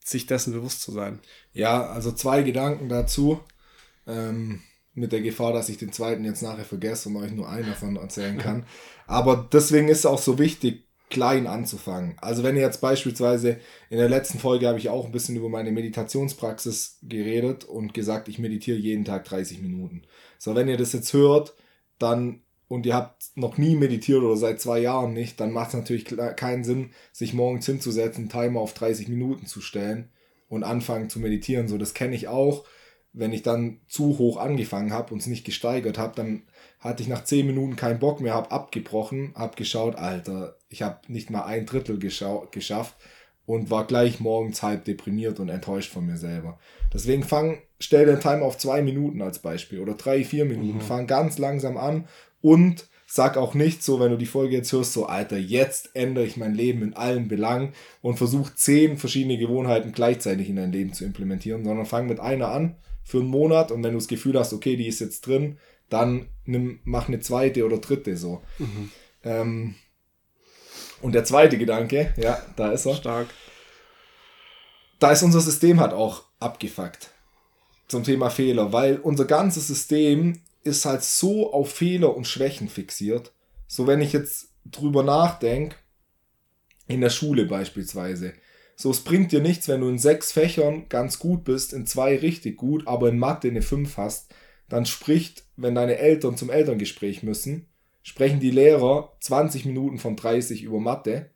sich dessen bewusst zu sein. Ja, also zwei Gedanken dazu. Ähm, mit der Gefahr, dass ich den zweiten jetzt nachher vergesse und euch nur einen davon erzählen kann. Aber deswegen ist es auch so wichtig, klein anzufangen. Also wenn ihr jetzt beispielsweise in der letzten Folge habe ich auch ein bisschen über meine Meditationspraxis geredet und gesagt, ich meditiere jeden Tag 30 Minuten. So, wenn ihr das jetzt hört, dann und ihr habt noch nie meditiert oder seit zwei Jahren nicht, dann macht es natürlich keinen Sinn, sich morgens hinzusetzen, Timer auf 30 Minuten zu stellen und anfangen zu meditieren. So, das kenne ich auch. Wenn ich dann zu hoch angefangen habe und es nicht gesteigert habe, dann hatte ich nach 10 Minuten keinen Bock mehr, habe abgebrochen, habe geschaut, Alter, ich habe nicht mal ein Drittel geschafft und war gleich morgens halb deprimiert und enttäuscht von mir selber. Deswegen fang, stell den Timer auf zwei Minuten als Beispiel oder drei, vier Minuten. Mhm. Fang ganz langsam an und sag auch nicht so, wenn du die Folge jetzt hörst, so, Alter, jetzt ändere ich mein Leben in allen Belangen und versuch zehn verschiedene Gewohnheiten gleichzeitig in dein Leben zu implementieren, sondern fang mit einer an für einen Monat und wenn du das Gefühl hast, okay, die ist jetzt drin, dann nimm, mach eine zweite oder dritte so. Mhm. Ähm, und der zweite Gedanke, ja, da ist er. Stark. Da ist unser System halt auch abgefuckt zum Thema Fehler, weil unser ganzes System ist halt so auf Fehler und Schwächen fixiert. So, wenn ich jetzt drüber nachdenke, in der Schule beispielsweise. So, es bringt dir nichts, wenn du in sechs Fächern ganz gut bist, in zwei richtig gut, aber in Mathe eine fünf hast. Dann spricht, wenn deine Eltern zum Elterngespräch müssen, sprechen die Lehrer 20 Minuten von 30 über Mathe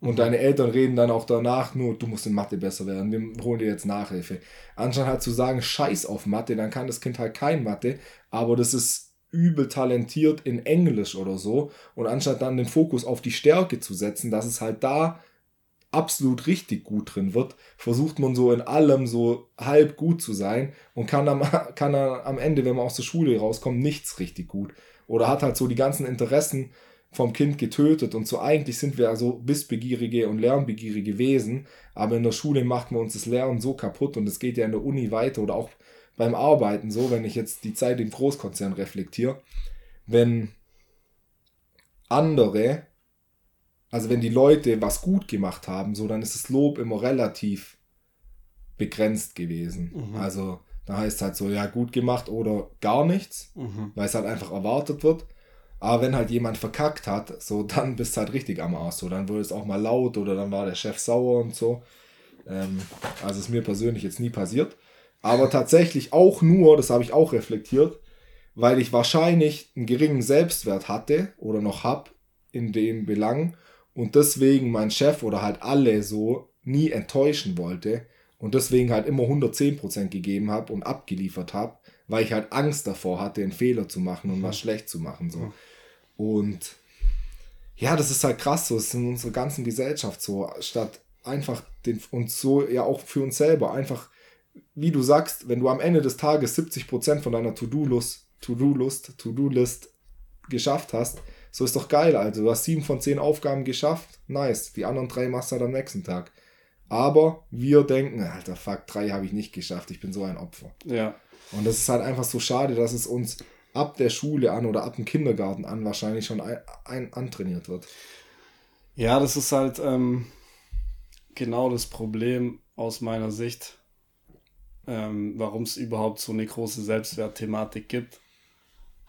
Und mhm. deine Eltern reden dann auch danach nur, du musst in Mathe besser werden, wir holen dir jetzt Nachhilfe. Anstatt halt zu sagen, scheiß auf Mathe, dann kann das Kind halt kein Mathe, aber das ist übel talentiert in Englisch oder so. Und anstatt dann den Fokus auf die Stärke zu setzen, dass es halt da absolut richtig gut drin wird, versucht man so in allem so halb gut zu sein und kann am, kann am Ende, wenn man aus der Schule rauskommt, nichts richtig gut. Oder hat halt so die ganzen Interessen vom Kind getötet und so eigentlich sind wir also wissbegierige und lernbegierige Wesen, aber in der Schule macht man uns das Lernen so kaputt und es geht ja in der Uni weiter oder auch beim Arbeiten so, wenn ich jetzt die Zeit im Großkonzern reflektiere, wenn andere also wenn die Leute was gut gemacht haben, so dann ist das Lob immer relativ begrenzt gewesen. Mhm. Also da heißt es halt so, ja, gut gemacht oder gar nichts, mhm. weil es halt einfach erwartet wird. Aber wenn halt jemand verkackt hat, so dann bist du halt richtig am Arsch. So, dann wurde es auch mal laut oder dann war der Chef sauer und so. Ähm, also ist mir persönlich jetzt nie passiert. Aber tatsächlich auch nur, das habe ich auch reflektiert, weil ich wahrscheinlich einen geringen Selbstwert hatte oder noch habe in dem Belang und deswegen mein Chef oder halt alle so nie enttäuschen wollte und deswegen halt immer 110% gegeben habe und abgeliefert habe, weil ich halt Angst davor hatte, einen Fehler zu machen und was mhm. schlecht zu machen. So. Und ja, das ist halt krass so, es ist in unserer ganzen Gesellschaft so, statt einfach den, uns so, ja auch für uns selber, einfach, wie du sagst, wenn du am Ende des Tages 70% von deiner To-Do-Lust, To-Do-Lust, To-Do-List geschafft hast, so ist doch geil, also du hast sieben von zehn Aufgaben geschafft, nice. Die anderen drei machst du halt am nächsten Tag. Aber wir denken, alter Fuck, drei habe ich nicht geschafft, ich bin so ein Opfer. Ja. Und das ist halt einfach so schade, dass es uns ab der Schule an oder ab dem Kindergarten an wahrscheinlich schon ein, ein antrainiert wird. Ja, das ist halt ähm, genau das Problem aus meiner Sicht, ähm, warum es überhaupt so eine große Selbstwertthematik gibt.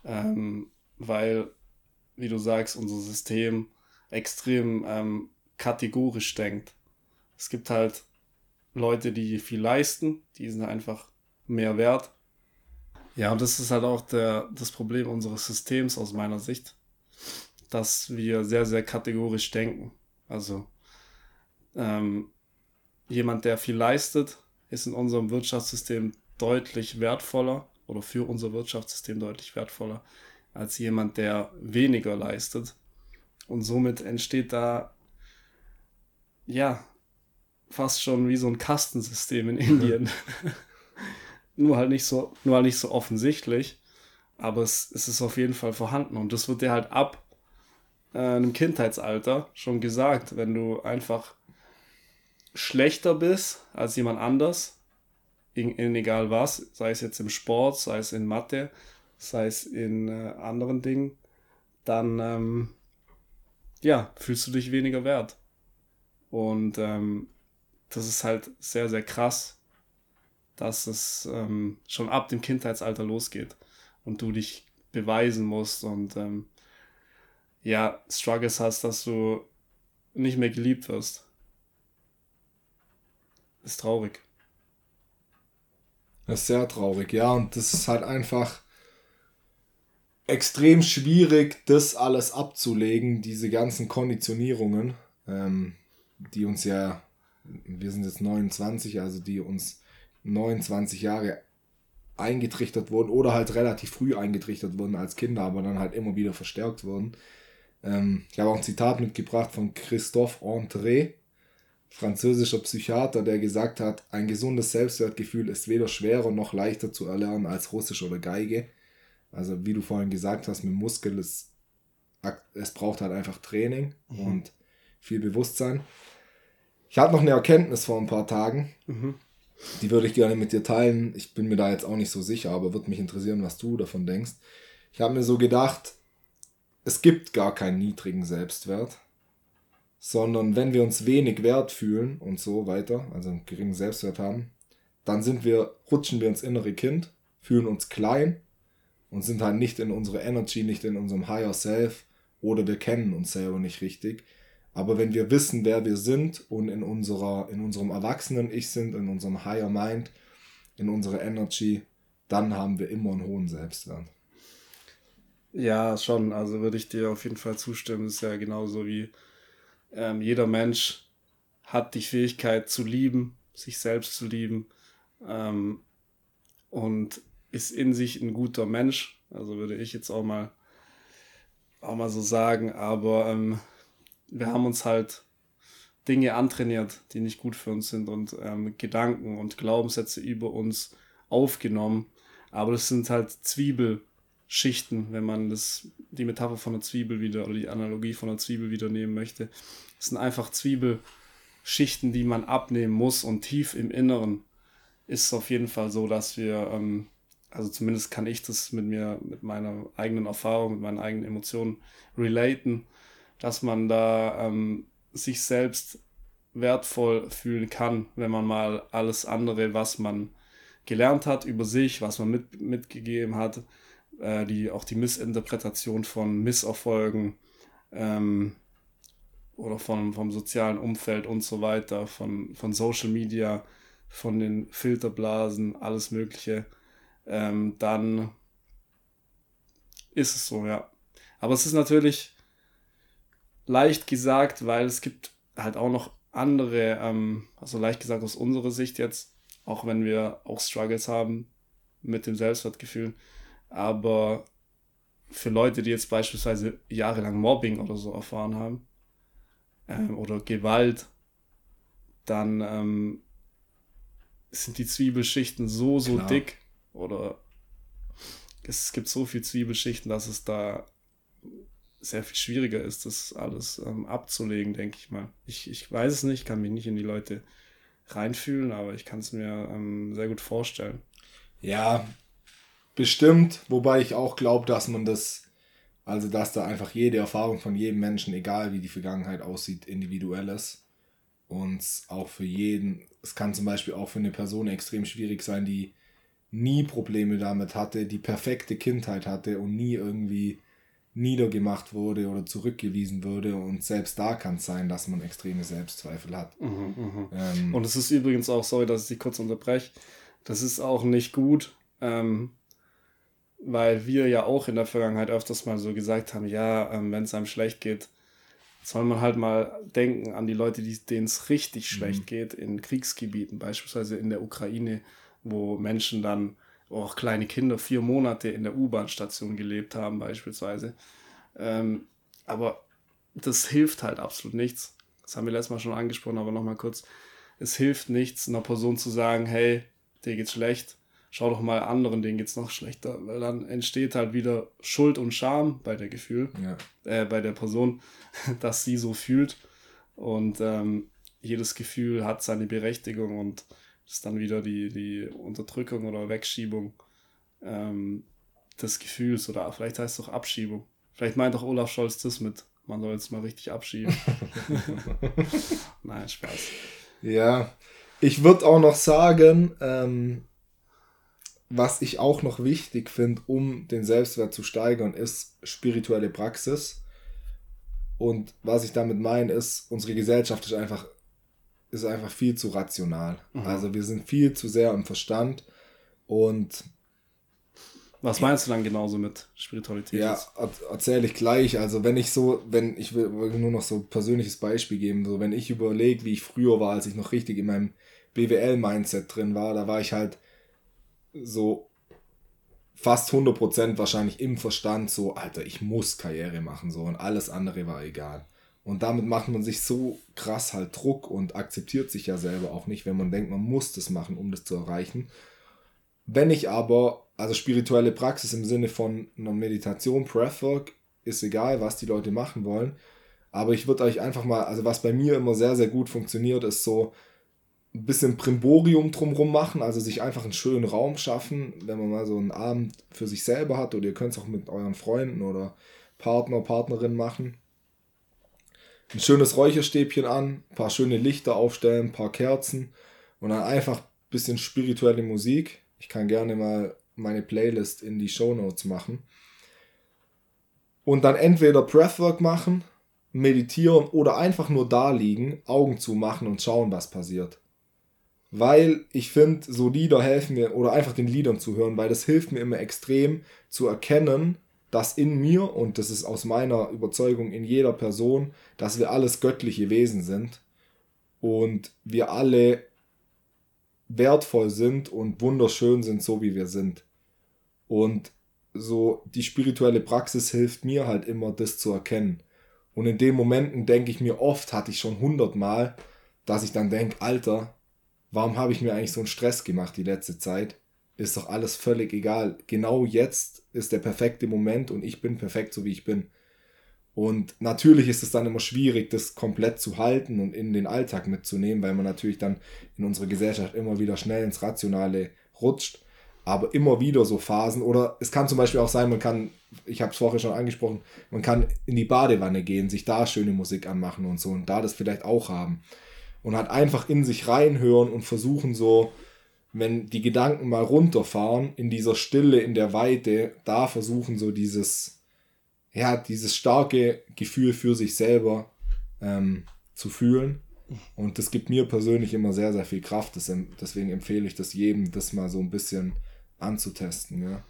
Ähm, weil wie du sagst, unser System extrem ähm, kategorisch denkt. Es gibt halt Leute, die viel leisten, die sind einfach mehr wert. Ja, und das ist halt auch der, das Problem unseres Systems aus meiner Sicht, dass wir sehr, sehr kategorisch denken. Also ähm, jemand, der viel leistet, ist in unserem Wirtschaftssystem deutlich wertvoller oder für unser Wirtschaftssystem deutlich wertvoller als jemand, der weniger leistet. Und somit entsteht da, ja, fast schon wie so ein Kastensystem in Indien. nur halt nicht so, nur halt nicht so offensichtlich, aber es, es ist auf jeden Fall vorhanden. Und das wird dir halt ab äh, einem Kindheitsalter schon gesagt, wenn du einfach schlechter bist als jemand anders, in, in egal was, sei es jetzt im Sport, sei es in Mathe, sei es in äh, anderen Dingen, dann ähm, ja, fühlst du dich weniger wert. Und ähm, das ist halt sehr, sehr krass, dass es ähm, schon ab dem Kindheitsalter losgeht und du dich beweisen musst und ähm, ja, Struggles hast, dass du nicht mehr geliebt wirst. Ist traurig. Das ist sehr traurig, ja, und das ist halt einfach extrem schwierig, das alles abzulegen, diese ganzen Konditionierungen, ähm, die uns ja, wir sind jetzt 29, also die uns 29 Jahre eingetrichtert wurden oder halt relativ früh eingetrichtert wurden als Kinder, aber dann halt immer wieder verstärkt wurden. Ähm, ich habe auch ein Zitat mitgebracht von Christophe André, französischer Psychiater, der gesagt hat, ein gesundes Selbstwertgefühl ist weder schwerer noch leichter zu erlernen als Russisch oder Geige. Also wie du vorhin gesagt hast, mit Muskel, es, es braucht halt einfach Training mhm. und viel Bewusstsein. Ich hatte noch eine Erkenntnis vor ein paar Tagen. Mhm. Die würde ich gerne mit dir teilen. Ich bin mir da jetzt auch nicht so sicher, aber würde mich interessieren, was du davon denkst. Ich habe mir so gedacht, es gibt gar keinen niedrigen Selbstwert, sondern wenn wir uns wenig wert fühlen und so weiter, also einen geringen Selbstwert haben, dann sind wir, rutschen wir ins innere Kind, fühlen uns klein und sind halt nicht in unserer Energy, nicht in unserem Higher Self oder wir kennen uns selber nicht richtig. Aber wenn wir wissen, wer wir sind und in, unserer, in unserem Erwachsenen-Ich sind, in unserem Higher Mind, in unserer Energy, dann haben wir immer einen hohen Selbstwert. Ja, schon. Also würde ich dir auf jeden Fall zustimmen. Ist ja genauso wie Ähm, jeder Mensch hat die Fähigkeit zu lieben, sich selbst zu lieben ähm, und ist in sich ein guter Mensch. Also würde ich jetzt auch mal, auch mal so sagen. Aber ähm, wir haben uns halt Dinge antrainiert, die nicht gut für uns sind und ähm, Gedanken und Glaubenssätze über uns aufgenommen. Aber das sind halt Zwiebelschichten, wenn man das, die Metapher von der Zwiebel wieder oder die Analogie von der Zwiebel wieder nehmen möchte. Das sind einfach Zwiebelschichten, die man abnehmen muss und tief im Inneren ist es auf jeden Fall so, dass wir, ähm, also zumindest kann ich das mit mir, mit meiner eigenen Erfahrung, mit meinen eigenen Emotionen relaten, dass man da ähm, sich selbst wertvoll fühlen kann, wenn man mal alles andere, was man gelernt hat über sich, was man mit, mitgegeben hat, äh, die, auch die Missinterpretation von Misserfolgen ähm, oder von, vom sozialen Umfeld und so weiter, von, von Social Media, von den Filterblasen, alles Mögliche, ähm, dann ist es so, ja. Aber es ist natürlich leicht gesagt, weil es gibt halt auch noch andere, ähm, also leicht gesagt aus unserer Sicht jetzt, auch wenn wir auch Struggles haben mit dem Selbstwertgefühl, aber für Leute, die jetzt beispielsweise jahrelang Mobbing oder so erfahren haben ähm, oder Gewalt, dann ähm, sind die Zwiebelschichten so, so Klar. dick oder es gibt so viele Zwiebelschichten, dass es da sehr viel schwieriger ist, das alles ähm, abzulegen, denke ich mal. Ich, ich weiß es nicht, kann mich nicht in die Leute reinfühlen, aber ich kann es mir ähm, sehr gut vorstellen. Ja, bestimmt, wobei ich auch glaube, dass man das, also dass da einfach jede Erfahrung von jedem Menschen, egal wie die Vergangenheit aussieht, individuell ist. Und auch für jeden, es kann zum Beispiel auch für eine Person extrem schwierig sein, die nie Probleme damit hatte, die perfekte Kindheit hatte und nie irgendwie niedergemacht wurde oder zurückgewiesen wurde. Und selbst da kann es sein, dass man extreme Selbstzweifel hat. Mhm, mh. ähm, und es ist übrigens auch, sorry, dass ich dich kurz unterbreche, das ist auch nicht gut, ähm, weil wir ja auch in der Vergangenheit öfters mal so gesagt haben, ja, ähm, wenn es einem schlecht geht, soll man halt mal denken an die Leute, denen es richtig mhm. schlecht geht, in Kriegsgebieten, beispielsweise in der Ukraine, wo Menschen dann auch kleine Kinder vier Monate in der U-Bahn-Station gelebt haben, beispielsweise. Ähm, aber das hilft halt absolut nichts. Das haben wir letztes Mal schon angesprochen, aber nochmal kurz. Es hilft nichts, einer Person zu sagen, hey, dir geht's schlecht, schau doch mal anderen, denen geht's noch schlechter. Weil dann entsteht halt wieder Schuld und Scham bei der Gefühl, ja. äh, bei der Person, dass sie so fühlt. Und ähm, jedes Gefühl hat seine Berechtigung und das ist dann wieder die, die Unterdrückung oder Wegschiebung ähm, des Gefühls oder vielleicht heißt es auch Abschiebung. Vielleicht meint auch Olaf Scholz das mit, man soll jetzt mal richtig abschieben. Nein, Spaß. Ja, ich würde auch noch sagen, ähm, was ich auch noch wichtig finde, um den Selbstwert zu steigern, ist spirituelle Praxis. Und was ich damit meine, ist, unsere Gesellschaft ist einfach ist einfach viel zu rational. Mhm. Also wir sind viel zu sehr im Verstand und was meinst du dann genauso mit Spiritualität? Ja, erzähle ich gleich. Also wenn ich so, wenn ich will nur noch so ein persönliches Beispiel geben, so wenn ich überlege, wie ich früher war, als ich noch richtig in meinem BWL-Mindset drin war, da war ich halt so fast 100% wahrscheinlich im Verstand so, Alter, ich muss Karriere machen so und alles andere war egal. Und damit macht man sich so krass halt Druck und akzeptiert sich ja selber auch nicht, wenn man denkt, man muss das machen, um das zu erreichen. Wenn ich aber, also spirituelle Praxis im Sinne von einer Meditation, Breathwork, ist egal, was die Leute machen wollen. Aber ich würde euch einfach mal, also was bei mir immer sehr, sehr gut funktioniert, ist so ein bisschen Primborium drumrum machen, also sich einfach einen schönen Raum schaffen, wenn man mal so einen Abend für sich selber hat oder ihr könnt es auch mit euren Freunden oder Partner, Partnerin machen ein schönes Räucherstäbchen an, ein paar schöne Lichter aufstellen, ein paar Kerzen und dann einfach ein bisschen spirituelle Musik. Ich kann gerne mal meine Playlist in die Show Notes machen. Und dann entweder Breathwork machen, meditieren oder einfach nur da liegen, Augen zumachen und schauen, was passiert. Weil ich finde, so Lieder helfen mir, oder einfach den Liedern zu hören, weil das hilft mir immer extrem zu erkennen, dass in mir, und das ist aus meiner Überzeugung in jeder Person, dass wir alles göttliche Wesen sind und wir alle wertvoll sind und wunderschön sind, so wie wir sind. Und so die spirituelle Praxis hilft mir halt immer, das zu erkennen. Und in den Momenten denke ich mir oft, hatte ich schon hundertmal, dass ich dann denke, Alter, warum habe ich mir eigentlich so einen Stress gemacht die letzte Zeit? Ist doch alles völlig egal. Genau jetzt ist der perfekte Moment und ich bin perfekt, so wie ich bin. Und natürlich ist es dann immer schwierig, das komplett zu halten und in den Alltag mitzunehmen, weil man natürlich dann in unserer Gesellschaft immer wieder schnell ins Rationale rutscht. Aber immer wieder so Phasen. Oder es kann zum Beispiel auch sein, man kann, ich habe es vorher schon angesprochen, man kann in die Badewanne gehen, sich da schöne Musik anmachen und so und da das vielleicht auch haben. Und halt einfach in sich reinhören und versuchen so, wenn die Gedanken mal runterfahren, in dieser Stille, in der Weite, da versuchen so dieses ja, dieses starke Gefühl für sich selber ähm, zu fühlen. Und das gibt mir persönlich immer sehr, sehr viel Kraft. Das, deswegen empfehle ich das jedem, das mal so ein bisschen anzutesten. Ja,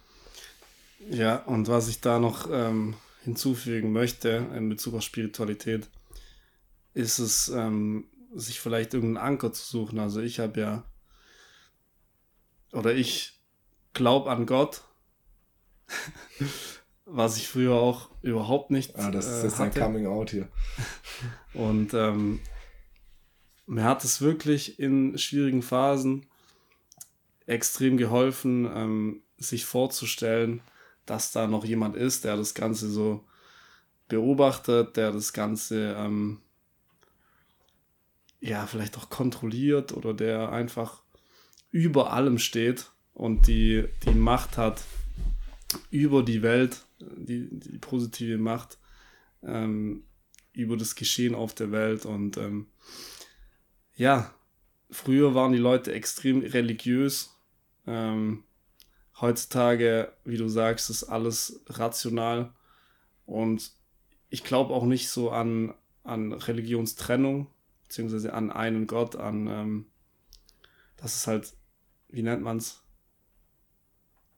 ja und was ich da noch ähm, hinzufügen möchte in Bezug auf Spiritualität, ist es, ähm, sich vielleicht irgendeinen Anker zu suchen. Also ich habe ja, oder ich glaube an Gott. was ich früher auch überhaupt nicht. Ah, das ist äh, jetzt ein Coming Out hier. Und ähm, mir hat es wirklich in schwierigen Phasen extrem geholfen, ähm, sich vorzustellen, dass da noch jemand ist, der das Ganze so beobachtet, der das Ganze ähm, ja vielleicht auch kontrolliert oder der einfach über allem steht und die, die Macht hat, über die Welt die, die positive Macht ähm, über das Geschehen auf der Welt. Und ähm, ja, früher waren die Leute extrem religiös. Ähm, heutzutage, wie du sagst, ist alles rational. Und ich glaube auch nicht so an, an Religionstrennung, beziehungsweise an einen Gott, an ähm, das ist halt, wie nennt man es?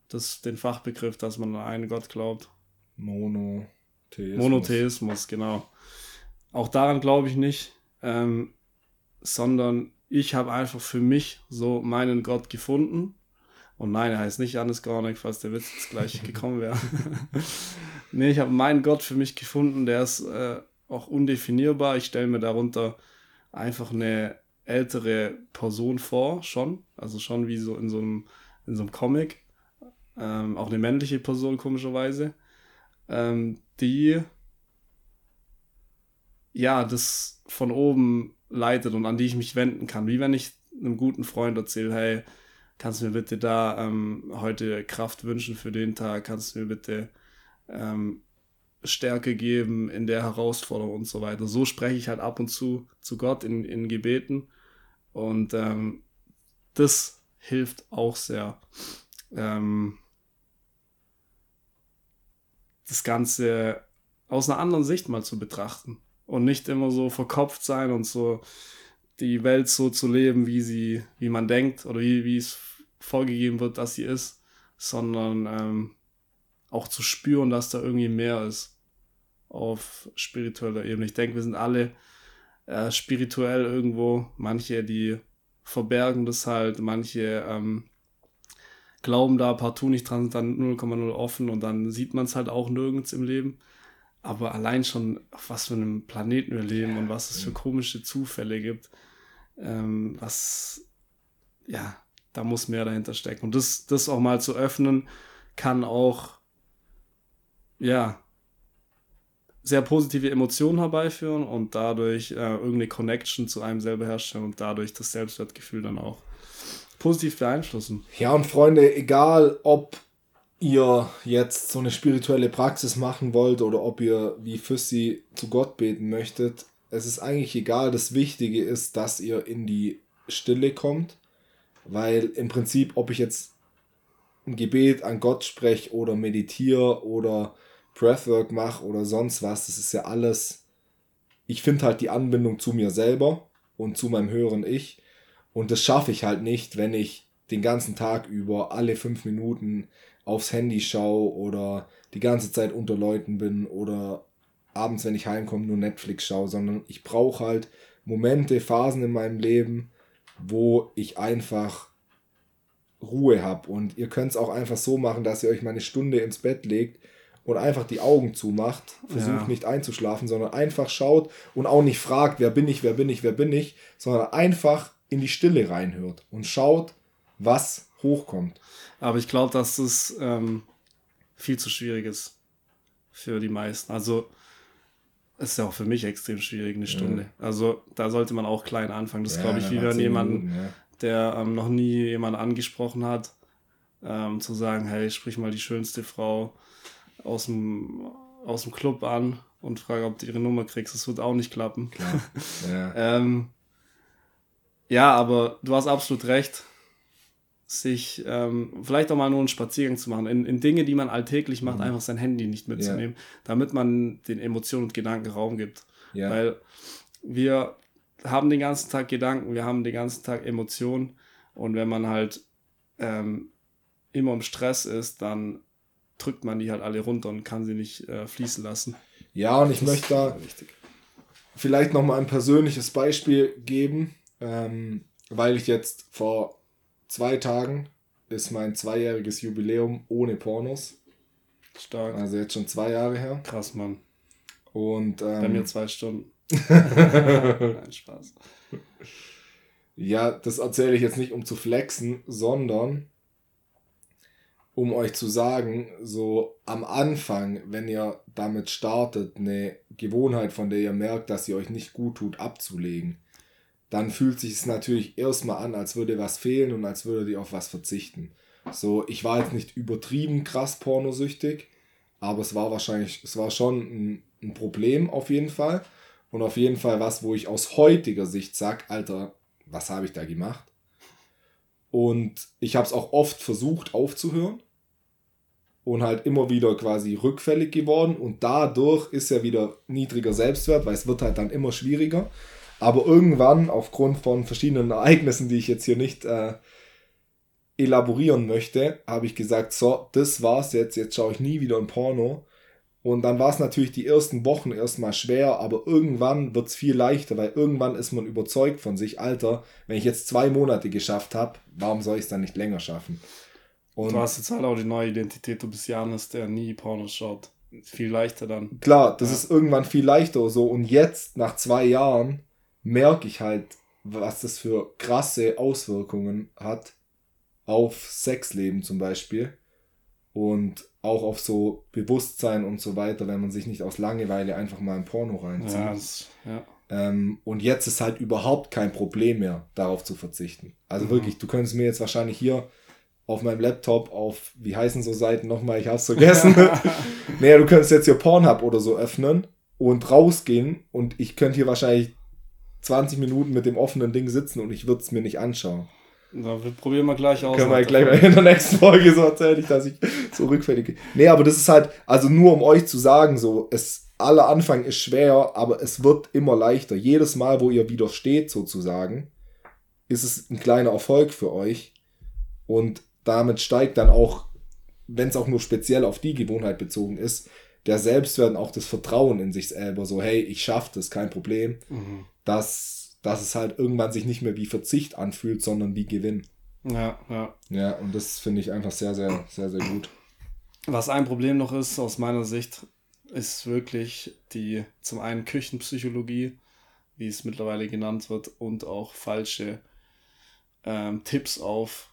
Das, den Fachbegriff, dass man an einen Gott glaubt. Monotheismus. Monotheismus, genau. Auch daran glaube ich nicht, ähm, sondern ich habe einfach für mich so meinen Gott gefunden. Und nein, er heißt nicht Janis Gornik, falls der Witz jetzt gleich gekommen wäre. nee, ich habe meinen Gott für mich gefunden, der ist äh, auch undefinierbar. Ich stelle mir darunter einfach eine ältere Person vor, schon. Also schon wie so in so einem, in so einem Comic. Ähm, auch eine männliche Person, komischerweise ähm, die ja das von oben leitet und an die ich mich wenden kann. Wie wenn ich einem guten Freund erzähle, hey, kannst du mir bitte da ähm, heute Kraft wünschen für den Tag, kannst du mir bitte ähm, Stärke geben in der Herausforderung und so weiter. So spreche ich halt ab und zu zu Gott in, in Gebeten und ähm, das hilft auch sehr. Ähm, das Ganze aus einer anderen Sicht mal zu betrachten und nicht immer so verkopft sein und so die Welt so zu leben, wie sie, wie man denkt oder wie, wie es vorgegeben wird, dass sie ist, sondern ähm, auch zu spüren, dass da irgendwie mehr ist auf spiritueller Ebene. Ich denke, wir sind alle äh, spirituell irgendwo. Manche, die verbergen das halt, manche ähm, glauben da partout nicht dran, sind dann 0,0 offen und dann sieht man es halt auch nirgends im Leben. Aber allein schon, auf was für einem Planeten wir leben und was es für komische Zufälle gibt, ähm, was, ja, da muss mehr dahinter stecken. Und das, das auch mal zu öffnen, kann auch, ja, sehr positive Emotionen herbeiführen und dadurch äh, irgendeine Connection zu einem selber herstellen und dadurch das Selbstwertgefühl dann auch positiv beeinflussen. Ja, und Freunde, egal ob ihr jetzt so eine spirituelle Praxis machen wollt oder ob ihr wie Füssi zu Gott beten möchtet, es ist eigentlich egal. Das Wichtige ist, dass ihr in die Stille kommt, weil im Prinzip, ob ich jetzt ein Gebet an Gott spreche oder meditiere oder Breathwork mache oder sonst was, das ist ja alles. Ich finde halt die Anbindung zu mir selber und zu meinem höheren Ich und das schaffe ich halt nicht, wenn ich den ganzen Tag über alle fünf Minuten aufs Handy schaue oder die ganze Zeit unter Leuten bin oder abends, wenn ich heimkomme, nur Netflix schaue, sondern ich brauche halt Momente, Phasen in meinem Leben, wo ich einfach Ruhe habe. Und ihr könnt es auch einfach so machen, dass ihr euch mal eine Stunde ins Bett legt und einfach die Augen zumacht, versucht Ja. nicht einzuschlafen, sondern einfach schaut und auch nicht fragt, wer bin ich, wer bin ich, wer bin ich, sondern einfach in die Stille reinhört und schaut, was hochkommt. Aber ich glaube, dass das ähm, viel zu schwierig ist für die meisten. Also ist ja auch für mich extrem schwierig, eine Stunde. Also da sollte man auch klein anfangen. Das Ja, glaube ich, wie wenn zehn jemand, Minuten, ja. der ähm, noch nie jemanden angesprochen hat, ähm, zu sagen, hey, sprich mal die schönste Frau aus dem, aus dem Club an und frage, ob du ihre Nummer kriegst. Das wird auch nicht klappen. Klar. ja. Ähm, ja, aber du hast absolut recht, sich ähm, vielleicht auch mal nur einen Spaziergang zu machen, in, in Dinge, die man alltäglich macht, einfach sein Handy nicht mitzunehmen, damit man den Emotionen und Gedanken Raum gibt. Ja. Weil wir haben den ganzen Tag Gedanken, wir haben den ganzen Tag Emotionen und wenn man halt ähm, immer im Stress ist, dann drückt man die halt alle runter und kann sie nicht äh, fließen lassen. ja, und ich Das möchte da wichtig. vielleicht noch mal ein persönliches Beispiel geben, ähm, weil ich jetzt vor zwei Tagen ist mein zweijähriges Jubiläum ohne Pornos, Stark. also jetzt schon zwei Jahre her. Krass, Mann. Und Bei ähm, mir zwei Stunden. Nein, Spaß. ja, das erzähle ich jetzt nicht, um zu flexen, sondern um euch zu sagen, so am Anfang, wenn ihr damit startet, eine Gewohnheit, von der ihr merkt, dass sie euch nicht gut tut, abzulegen, dann fühlt sich es natürlich erstmal an, als würde was fehlen und als würde ihr auf was verzichten. So, ich war jetzt nicht übertrieben krass pornosüchtig, aber es war wahrscheinlich, es war schon ein, ein Problem auf jeden Fall. Und auf jeden Fall was, wo ich aus heutiger Sicht sage, Alter, was habe ich da gemacht? Und ich habe es auch oft versucht aufzuhören und halt immer wieder quasi rückfällig geworden und dadurch ist ja wieder niedriger Selbstwert, weil es wird halt dann immer schwieriger. Aber irgendwann aufgrund von verschiedenen Ereignissen, die ich jetzt hier nicht äh, elaborieren möchte, habe ich gesagt, so, das war's jetzt, jetzt schaue ich nie wieder ein Porno. Und dann war es natürlich die ersten Wochen erstmal schwer, aber irgendwann wird es viel leichter, weil irgendwann ist man überzeugt von sich, Alter, wenn ich jetzt zwei Monate geschafft habe, warum soll ich es dann nicht länger schaffen? Und Du hast jetzt halt auch die neue Identität, du bist Janis, der nie Pornos schaut. Viel leichter dann. klar, das Ja. ist irgendwann viel leichter so. Und jetzt, nach zwei Jahren, merke ich halt, was das für krasse Auswirkungen hat auf Sexleben zum Beispiel. Und auch auf so Bewusstsein und so weiter, wenn man sich nicht aus Langeweile einfach mal ein Porno reinzieht. Ja, das, ja. Ähm, und jetzt ist halt überhaupt kein Problem mehr, darauf zu verzichten. Also Mhm. wirklich, du könntest mir jetzt wahrscheinlich hier auf meinem Laptop auf, wie heißen so Seiten nochmal, ich hab's vergessen. naja, du könntest jetzt hier Pornhub oder so öffnen und rausgehen und ich könnte hier wahrscheinlich 20 Minuten mit dem offenen Ding sitzen und ich würde es mir nicht anschauen. Da wir- probieren wir gleich aus. Können wir gleich mal in der nächsten Folge so erzählen, ich, dass ich so rückfällig bin. Nee, aber das ist halt, also nur um euch zu sagen, so, es, aller Anfang ist schwer, aber es wird immer leichter. Jedes Mal, wo ihr widersteht, sozusagen, ist es ein kleiner Erfolg für euch. Und damit steigt dann auch, wenn es auch nur speziell auf die Gewohnheit bezogen ist, der Selbstwert und auch das Vertrauen in sich selber. So, hey, ich schaffe das, kein Problem. Mhm. Dass, dass es halt irgendwann sich nicht mehr wie Verzicht anfühlt, sondern wie Gewinn. Ja, ja. Ja, und das finde ich einfach sehr, sehr, sehr, sehr gut. Was ein Problem noch ist, aus meiner Sicht, ist wirklich die zum einen Küchenpsychologie, wie es mittlerweile genannt wird, und auch falsche ähm, Tipps auf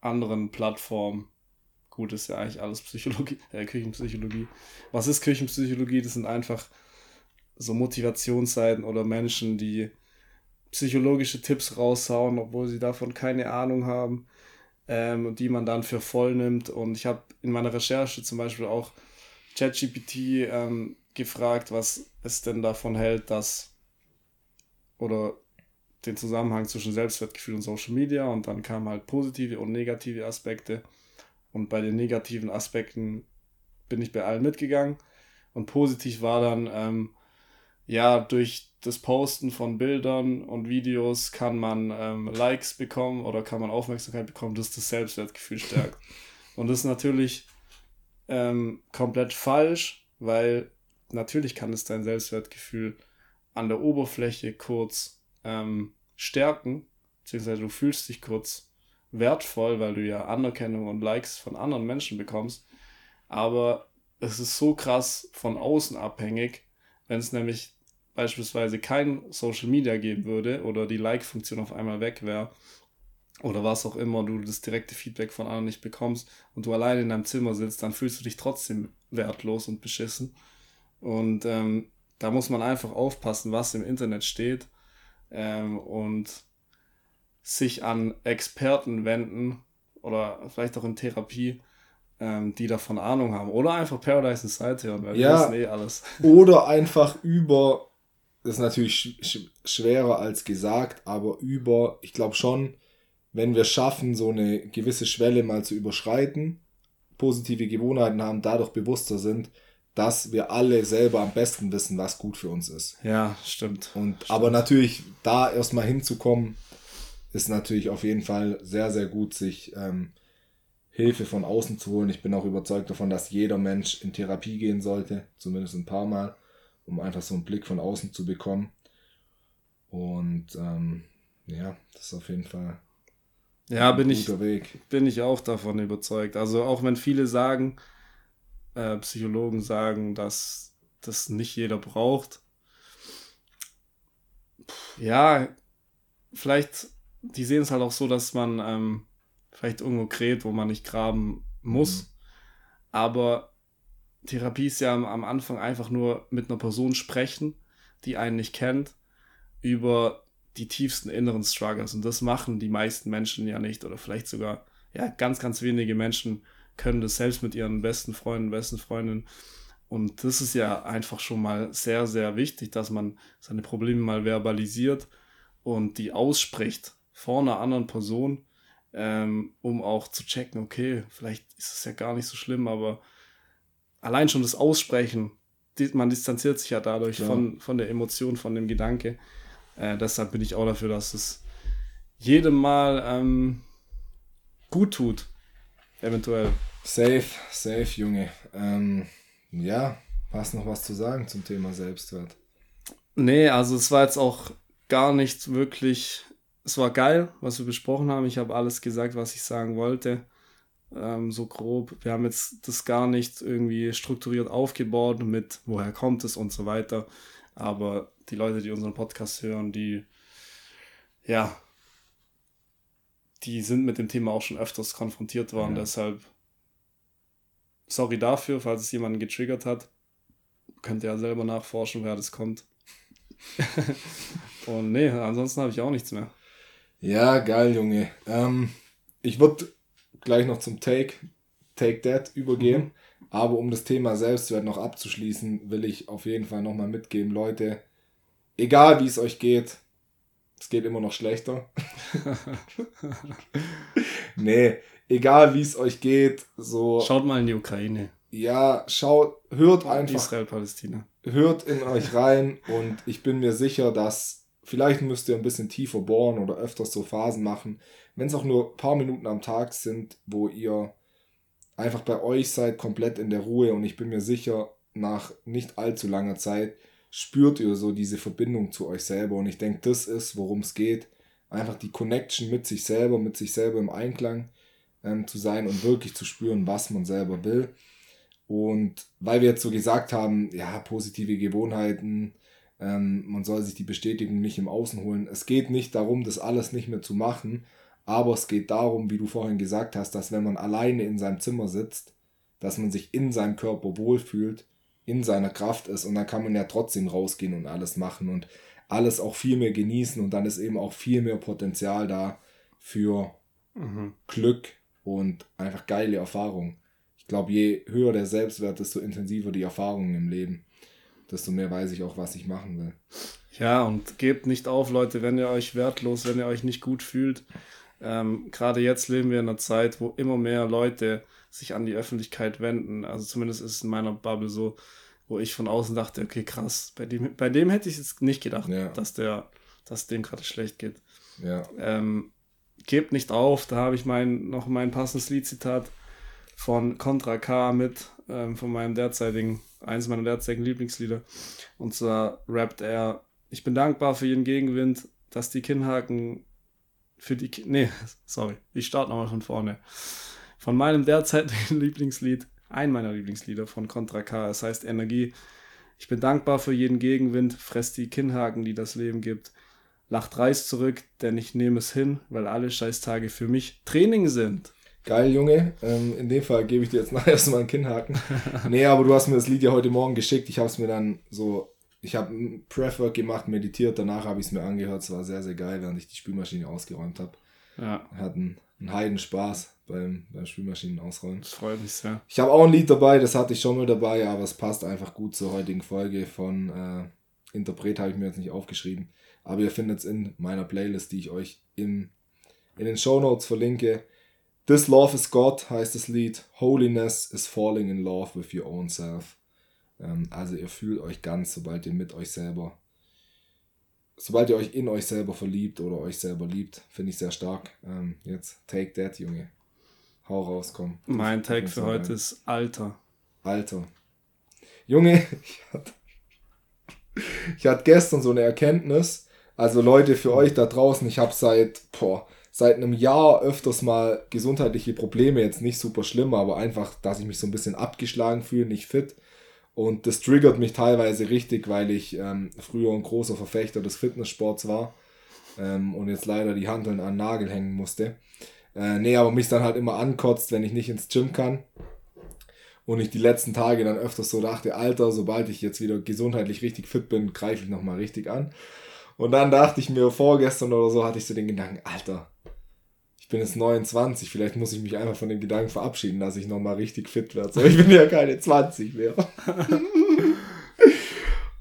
anderen Plattformen. Gut, ist ja eigentlich alles Psychologie, äh, Küchenpsychologie. Was ist Küchenpsychologie? Das sind einfach so Motivationsseiten oder Menschen, die psychologische Tipps raushauen, obwohl sie davon keine Ahnung haben ähm, die man dann für voll nimmt. Und ich habe in meiner Recherche zum Beispiel auch ChatGPT ähm, gefragt, was es denn davon hält, dass oder den Zusammenhang zwischen Selbstwertgefühl und Social Media und dann kamen halt positive und negative Aspekte. Und bei den negativen Aspekten bin ich bei allen mitgegangen. Und positiv war dann, ähm, ja, durch das Posten von Bildern und Videos kann man ähm, Likes bekommen oder kann man Aufmerksamkeit bekommen, das das Selbstwertgefühl stärkt. und das ist natürlich ähm, komplett falsch, weil natürlich kann es dein Selbstwertgefühl an der Oberfläche kurz ähm, stärken, beziehungsweise du fühlst dich kurz wertvoll, weil du ja Anerkennung und Likes von anderen Menschen bekommst. Aber es ist so krass von außen abhängig, wenn es nämlich beispielsweise kein Social Media geben würde oder die Like-Funktion auf einmal weg wäre oder was auch immer, du das direkte Feedback von anderen nicht bekommst und du alleine in deinem Zimmer sitzt, dann fühlst du dich trotzdem wertlos und beschissen. Und ähm, da muss man einfach aufpassen, was im Internet steht ähm, und sich an Experten wenden oder vielleicht auch in Therapie, ähm, die davon Ahnung haben. Oder einfach Paradise Inside hören, weil ja, wir wissen eh alles. Oder einfach über, das ist natürlich sch sch schwerer als gesagt, aber über, ich glaube schon, wenn wir schaffen, so eine gewisse Schwelle mal zu überschreiten, positive Gewohnheiten haben, dadurch bewusster sind, dass wir alle selber am besten wissen, was gut für uns ist. Ja, stimmt. Und stimmt. aber natürlich, da erstmal hinzukommen, ist natürlich auf jeden Fall sehr, sehr gut, sich ähm, Hilfe von außen zu holen. Ich bin auch überzeugt davon, dass jeder Mensch in Therapie gehen sollte, zumindest ein paar Mal, um einfach so einen Blick von außen zu bekommen. Und ähm, ja, das ist auf jeden Fall ja, bin ich, Weg. bin ich auch davon überzeugt. Also auch wenn viele sagen, äh, Psychologen sagen, dass das nicht jeder braucht. Ja, vielleicht, die sehen es halt auch so, dass man ähm, vielleicht irgendwo kräht, wo man nicht graben muss. Mhm. Aber Therapie ist ja am, am Anfang einfach nur mit einer Person sprechen, die einen nicht kennt, über die tiefsten inneren Struggles. Und das machen die meisten Menschen ja nicht. Oder vielleicht sogar, ja, ganz, ganz wenige Menschen können das selbst mit ihren besten Freunden, besten Freundinnen. Und das ist ja einfach schon mal sehr, sehr wichtig, dass man seine Probleme mal verbalisiert und die ausspricht vor einer anderen Person, ähm, um auch zu checken, okay, vielleicht ist es ja gar nicht so schlimm, aber allein schon das Aussprechen, man distanziert sich ja dadurch von, von der Emotion, von dem Gedanke. Äh, deshalb bin ich auch dafür, dass es jedem mal ähm, gut tut. Eventuell. Safe, safe, Junge. Ähm, ja, hast noch was zu sagen zum Thema Selbstwert? Nee, also es war jetzt auch gar nicht wirklich. Es war geil, was wir besprochen haben. Ich habe alles gesagt, was ich sagen wollte. Ähm, so grob. Wir haben jetzt das gar nicht irgendwie strukturiert aufgebaut mit woher kommt es und so weiter. Aber die Leute, die unseren Podcast hören, die ja die sind mit dem Thema auch schon öfters konfrontiert worden. Ja. Deshalb sorry dafür, falls es jemanden getriggert hat. Könnt ihr ja selber nachforschen, wer das kommt. Und nee, ansonsten habe ich auch nichts mehr. Ja, geil, Junge. Ähm, ich würde gleich noch zum Take, Take That übergehen. Mhm. Aber um das Thema Selbstwert noch abzuschließen, will ich auf jeden Fall nochmal mitgeben, Leute, egal wie es euch geht, es geht immer noch schlechter. nee, egal wie es euch geht, so. Schaut mal in die Ukraine. Ja, schaut, hört einfach. Israel, Palästina. Hört in euch rein und ich bin mir sicher, dass vielleicht müsst ihr ein bisschen tiefer bohren oder öfters so Phasen machen. Wenn es auch nur ein paar Minuten am Tag sind, wo ihr einfach bei euch seid, komplett in der Ruhe und ich bin mir sicher, nach nicht allzu langer Zeit spürt ihr so diese Verbindung zu euch selber. Und ich denke, das ist, worum es geht. Einfach die Connection mit sich selber, mit sich selber im Einklang ähm, zu sein und wirklich zu spüren, was man selber will. Und weil wir jetzt so gesagt haben, ja, positive Gewohnheiten, ähm, man soll sich die Bestätigung nicht im Außen holen. Es geht nicht darum, das alles nicht mehr zu machen, aber es geht darum, wie du vorhin gesagt hast, dass wenn man alleine in seinem Zimmer sitzt, dass man sich in seinem Körper wohlfühlt in seiner Kraft ist und dann kann man ja trotzdem rausgehen und alles machen und alles auch viel mehr genießen und dann ist eben auch viel mehr Potenzial da für mhm. Glück und einfach geile Erfahrungen. Ich glaube, je höher der Selbstwert, desto intensiver die Erfahrungen im Leben, desto mehr weiß ich auch, was ich machen will. Ja, und gebt nicht auf, Leute, wenn ihr euch wertlos, wenn ihr euch nicht gut fühlt. Ähm, Gerade jetzt leben wir in einer Zeit, wo immer mehr Leute sich an die Öffentlichkeit wenden. Also zumindest ist es in meiner Bubble so, wo ich von außen dachte, okay, krass, bei dem, bei dem hätte ich jetzt nicht gedacht, Ja. dass der, dass dem gerade schlecht geht. Ja. Ähm, gebt nicht auf, da habe ich mein, noch mein passendes Liedzitat von Contra K mit, ähm, von meinem derzeitigen, eines meiner derzeitigen Lieblingslieder. Und zwar rappt er, ich bin dankbar für jeden Gegenwind, dass die Kinnhaken für die, Ki nee, sorry, ich starte nochmal von vorne. Von meinem derzeitigen Lieblingslied, ein meiner Lieblingslieder von Contra K, es heißt Energie. Ich bin dankbar für jeden Gegenwind, fress die Kinnhaken, die das Leben gibt. Lacht Reis zurück, denn ich nehme es hin, weil alle Scheißtage für mich Training sind. Geil, Junge. Ähm, in dem Fall gebe ich dir jetzt nachher erstmal einen Kinnhaken. nee, aber du hast mir das Lied ja heute Morgen geschickt. Ich habe es mir dann so, ich habe ein Prep-Work gemacht, meditiert. Danach habe ich es mir angehört. Es war sehr, sehr geil, während ich die Spülmaschine ausgeräumt habe. Ja, Hatten einen Heidenspaß beim, beim Spülmaschinen ausräumen. das freut mich sehr. Ich habe auch ein Lied dabei, das hatte ich schon mal dabei, aber es passt einfach gut zur heutigen Folge von äh, Interpret, habe ich mir jetzt nicht aufgeschrieben. Aber ihr findet es in meiner Playlist, die ich euch im, in den Show Notes verlinke. This Love is God heißt das Lied. Holiness is falling in love with your own self. Ähm, also ihr fühlt euch ganz, sobald ihr mit euch selber, sobald ihr euch in euch selber verliebt oder euch selber liebt, finde ich sehr stark. Ähm, jetzt take that, Junge. Hau raus, komm. Mein Tag für heute rein. ist Alter. Alter. Junge, ich hatte, ich hatte gestern so eine Erkenntnis. Also Leute, für euch da draußen, ich habe seit, boah, seit einem Jahr öfters mal gesundheitliche Probleme. Jetzt nicht super schlimm, aber einfach, dass ich mich so ein bisschen abgeschlagen fühle, nicht fit. Und das triggert mich teilweise richtig, weil ich ähm, früher ein großer Verfechter des Fitnesssports war ähm, und jetzt leider die Hanteln an Nagel hängen musste. Äh, nee, aber mich dann halt immer ankotzt, wenn ich nicht ins Gym kann. Und ich die letzten Tage dann öfters so dachte, Alter, sobald ich jetzt wieder gesundheitlich richtig fit bin, greife ich nochmal richtig an. Und dann dachte ich mir, vorgestern oder so hatte ich so den Gedanken, Alter, bin jetzt 29, vielleicht muss ich mich einfach von dem Gedanken verabschieden, dass ich nochmal richtig fit werde. So, ich bin ja keine 20 mehr.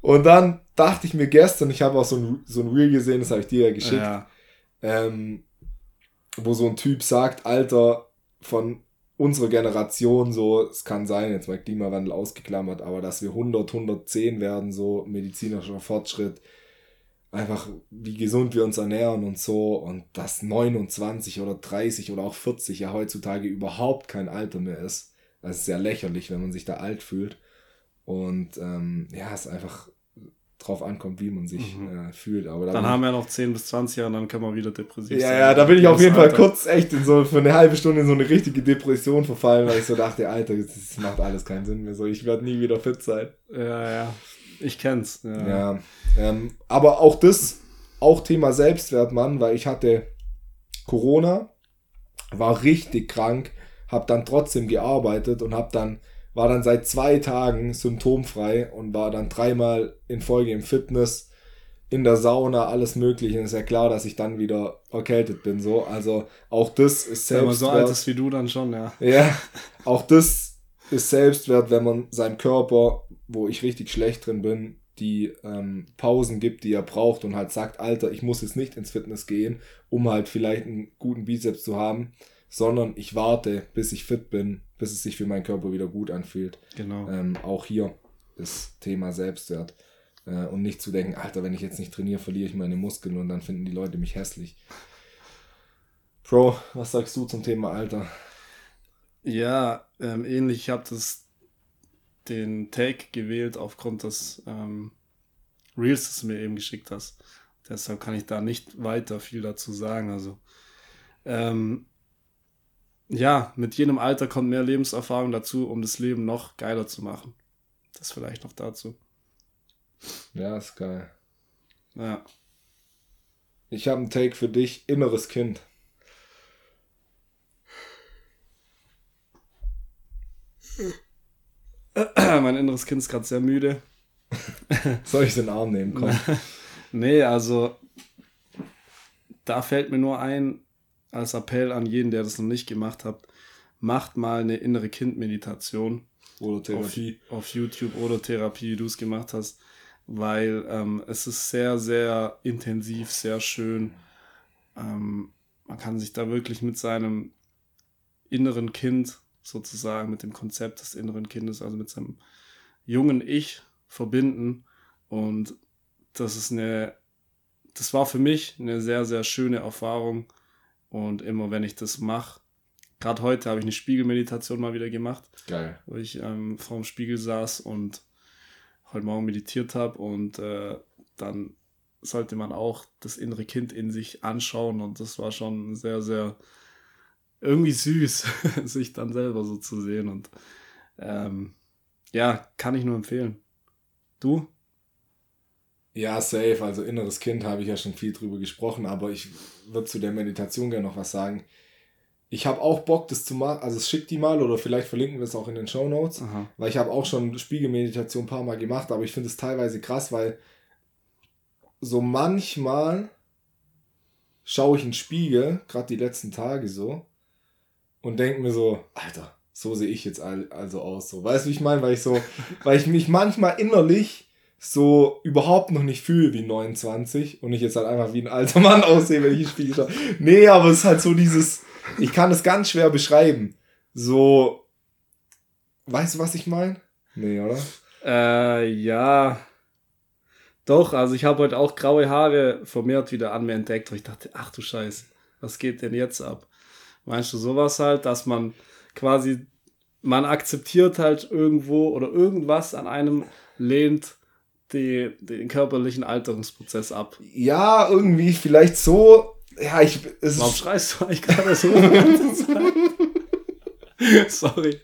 Und dann dachte ich mir gestern, ich habe auch so ein, so ein Reel gesehen, das habe ich dir ja geschickt, Ja, ähm, wo so ein Typ sagt, Alter, von unserer Generation so, es kann sein, jetzt mal Klimawandel ausgeklammert, aber dass wir 100, 110 werden, so medizinischer Fortschritt, einfach wie gesund wir uns ernähren und so und dass 29 oder 30 oder auch 40 ja heutzutage überhaupt kein Alter mehr ist. Das ist sehr lächerlich, wenn man sich da alt fühlt. Und ähm, ja, es einfach drauf ankommt, wie man sich Mhm. äh, fühlt. Aber da dann haben wir noch 10 bis 20 Jahre und dann können wir wieder depressiv ja, sein. ja, da bin ich auf jeden Fall Alter. kurz echt in so für eine halbe Stunde in so eine richtige Depression verfallen, weil ich so dachte, Alter, das das macht alles keinen Sinn mehr. So, ich werde nie wieder fit sein. Ja, ja. Ich kenn's. Ja. Ja. Ähm, aber auch das, auch Thema Selbstwert, Mann, weil ich hatte Corona, war richtig krank, habe dann trotzdem gearbeitet und habe dann war dann seit zwei Tagen symptomfrei und war dann dreimal in Folge im Fitness, in der Sauna, alles Mögliche. Und ist ja klar, dass ich dann wieder erkältet bin. So, also auch das ist Wenn man Selbstwert. so alt ist wie du, dann schon, ja. Ja, auch das ist Selbstwert, wenn man seinem Körper, wo ich richtig schlecht drin bin, die ähm, Pausen gibt, die er braucht und halt sagt, Alter, ich muss jetzt nicht ins Fitness gehen, um halt vielleicht einen guten Bizeps zu haben, sondern ich warte, bis ich fit bin, bis es sich für meinen Körper wieder gut anfühlt. Genau. Ähm, auch hier das Thema Selbstwert. Äh, und nicht zu denken, Alter, wenn ich jetzt nicht trainiere, verliere ich meine Muskeln und dann finden die Leute mich hässlich. Bro, was sagst du zum Thema Alter? Ja, ähm, ähnlich. Ich habe das den Take gewählt aufgrund des ähm, Reels, das du mir eben geschickt hast. Deshalb kann ich da nicht weiter viel dazu sagen. Also ähm, ja, mit jedem Alter kommt mehr Lebenserfahrung dazu, um das Leben noch geiler zu machen. Das vielleicht noch dazu. Ja, ist geil. Ja. Ich habe einen Take für dich, inneres Kind. mein inneres Kind ist gerade sehr müde. Soll ich den Arm nehmen? Komm. Nee, also da fällt mir nur ein, als Appell an jeden, der das noch nicht gemacht hat, macht mal eine innere Kindmeditation Oder auf, auf YouTube oder Therapie, wie du es gemacht hast, weil ähm, es ist sehr, sehr intensiv, sehr schön. Ähm, man kann sich da wirklich mit seinem inneren Kind sozusagen, mit dem Konzept des inneren Kindes, also mit seinem jungen Ich verbinden. Und das ist eine, das war für mich eine sehr, sehr schöne Erfahrung. Und immer wenn ich das mache, gerade heute habe ich eine Spiegelmeditation mal wieder gemacht. Geil. Wo ich ähm, vor dem Spiegel saß und heute Morgen meditiert habe und äh, dann sollte man auch das innere Kind in sich anschauen und das war schon sehr, sehr irgendwie süß, sich dann selber so zu sehen und ähm, ja, kann ich nur empfehlen. Du? Ja, safe. Also inneres Kind habe ich ja schon viel drüber gesprochen, aber ich würde zu der Meditation gerne noch was sagen. Ich habe auch Bock, das zu machen. Also schick die mal oder vielleicht verlinken wir es auch in den Show Notes, weil ich habe auch schon Spiegelmeditation ein paar Mal gemacht, aber ich finde es teilweise krass, weil so manchmal schaue ich in den Spiegel, gerade die letzten Tage so, und denke mir so, Alter, so sehe ich jetzt also aus. So. Weißt du, wie ich meine? Weil ich so, weil ich mich manchmal innerlich so überhaupt noch nicht fühle wie 29 und ich jetzt halt einfach wie ein alter Mann aussehe, wenn ich in den Spiegel schaue. Nee, aber es ist halt so dieses, ich kann es ganz schwer beschreiben. So, weißt du, was ich meine? Nee, oder? Äh, ja. Doch, also ich habe heute auch graue Haare vermehrt wieder an mir entdeckt, und ich dachte, ach du Scheiße, was geht denn jetzt ab? Meinst du sowas halt, dass man quasi, man akzeptiert halt irgendwo oder irgendwas an einem lehnt die, den körperlichen Alterungsprozess ab? Ja, irgendwie vielleicht so. Ja, ich. Es Warum schreist du eigentlich gerade so? Sorry.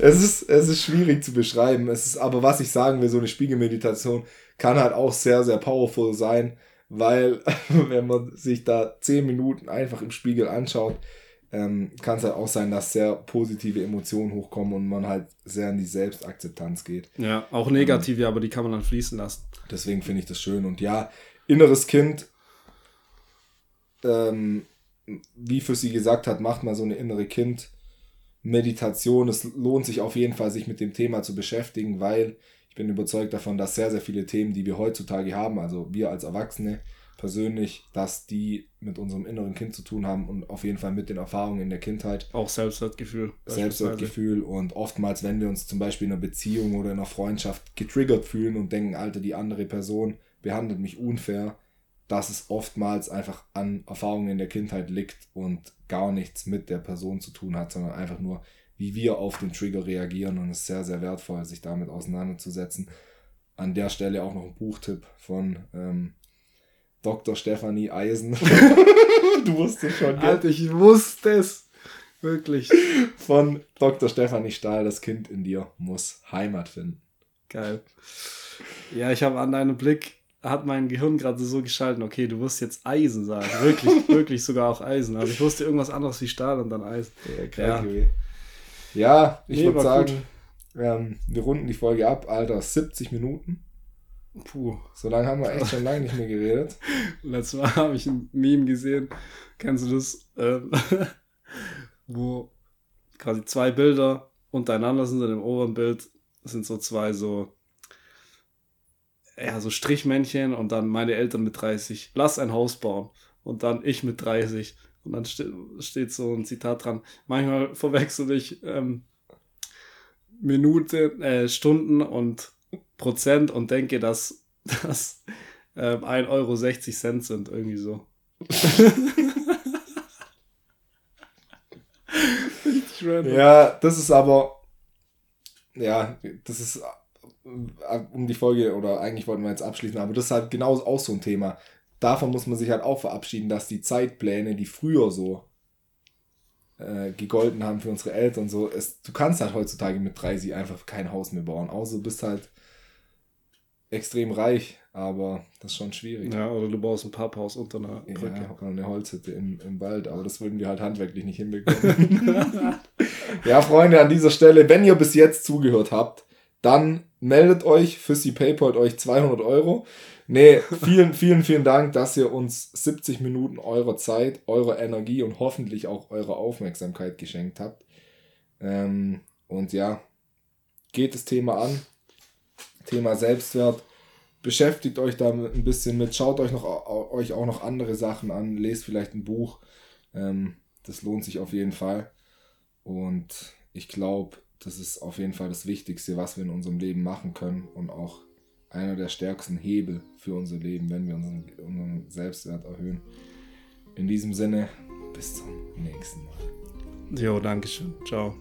es, ist, es ist schwierig zu beschreiben. Es ist aber, was ich sagen will, so eine Spiegelmeditation kann halt auch sehr, sehr powerful sein, weil wenn man sich da zehn Minuten einfach im Spiegel anschaut, ähm, kann es halt auch sein, dass sehr positive Emotionen hochkommen und man halt sehr in die Selbstakzeptanz geht. Ja, auch negative, ähm, aber die kann man dann fließen lassen. Deswegen finde ich das schön. Und ja, inneres Kind, ähm, wie für sie gesagt hat, macht mal so eine innere Kind. Meditation. Es lohnt sich auf jeden Fall, sich mit dem Thema zu beschäftigen, weil ich bin überzeugt davon, dass sehr, sehr viele Themen, die wir heutzutage haben, also wir als Erwachsene persönlich, dass die mit unserem inneren Kind zu tun haben und auf jeden Fall mit den Erfahrungen in der Kindheit. Auch Selbstwertgefühl. Selbstwertgefühl und oftmals, wenn wir uns zum Beispiel in einer Beziehung oder in einer Freundschaft getriggert fühlen und denken, Alter, die andere Person behandelt mich unfair, dass es oftmals einfach an Erfahrungen in der Kindheit liegt und gar nichts mit der Person zu tun hat, sondern einfach nur, wie wir auf den Trigger reagieren und es ist sehr, sehr wertvoll, sich damit auseinanderzusetzen. An der Stelle auch noch ein Buchtipp von ähm, Dr. Stefanie Eisen. du wusstest schon, gell? Alter, ich wusste es. Wirklich. Von Dr. Stefanie Stahl, das Kind in dir muss Heimat finden. Geil. Ja, ich habe an deinem Blick hat mein Gehirn gerade so geschalten, okay, du wirst jetzt Eisen sagen. Wirklich, wirklich sogar auch Eisen. Also ich wusste irgendwas anderes wie Stahl und dann Eisen. Ja, ja. Ja ich nee, würde sagen, ähm, wir runden die Folge ab, Alter, 70 Minuten. Puh. So lange haben wir echt schon lange nicht mehr geredet. Letztes Mal habe ich ein Meme gesehen. Kennst du das? Ähm, wo quasi zwei Bilder untereinander sind und im oberen Bild sind so zwei so ja, so Strichmännchen und dann meine Eltern mit 30, lass ein Haus bauen. Und dann ich mit 30. Und dann ste steht so ein Zitat dran. Manchmal verwechsel ich ähm, Minuten, äh, Stunden und Prozent und denke, dass das ähm, 1,60 Euro sind, irgendwie so. ja, das ist aber, ja, das ist äh, um die Folge, oder eigentlich wollten wir jetzt abschließen, aber das ist halt genau auch so ein Thema. Davon muss man sich halt auch verabschieden, dass die Zeitpläne, die früher so äh, gegolten haben für unsere Eltern, so, es, du kannst halt heutzutage mit 30 einfach kein Haus mehr bauen, außer du bist halt extrem reich, aber das ist schon schwierig. Ja, oder du baust ein Papphaus unter einer Brücke. Ja, oder eine Holzhütte im, im Wald, aber das würden wir halt handwerklich nicht hinbekommen. ja, Freunde, an dieser Stelle, wenn ihr bis jetzt zugehört habt, dann meldet euch, Fissy PayPal euch 200 Euro. Nee, vielen, vielen, vielen Dank, dass ihr uns 70 Minuten eurer Zeit, eurer Energie und hoffentlich auch eure Aufmerksamkeit geschenkt habt. Ähm, und ja, geht das Thema an. Thema Selbstwert. Beschäftigt euch da ein bisschen mit. Schaut euch, noch, euch auch noch andere Sachen an. Lest vielleicht ein Buch. Ähm, das lohnt sich auf jeden Fall. Und ich glaube, das ist auf jeden Fall das Wichtigste, was wir in unserem Leben machen können und auch einer der stärksten Hebel für unser Leben, wenn wir unseren, unseren Selbstwert erhöhen. In diesem Sinne, bis zum nächsten Mal. Jo, danke schön. Ciao.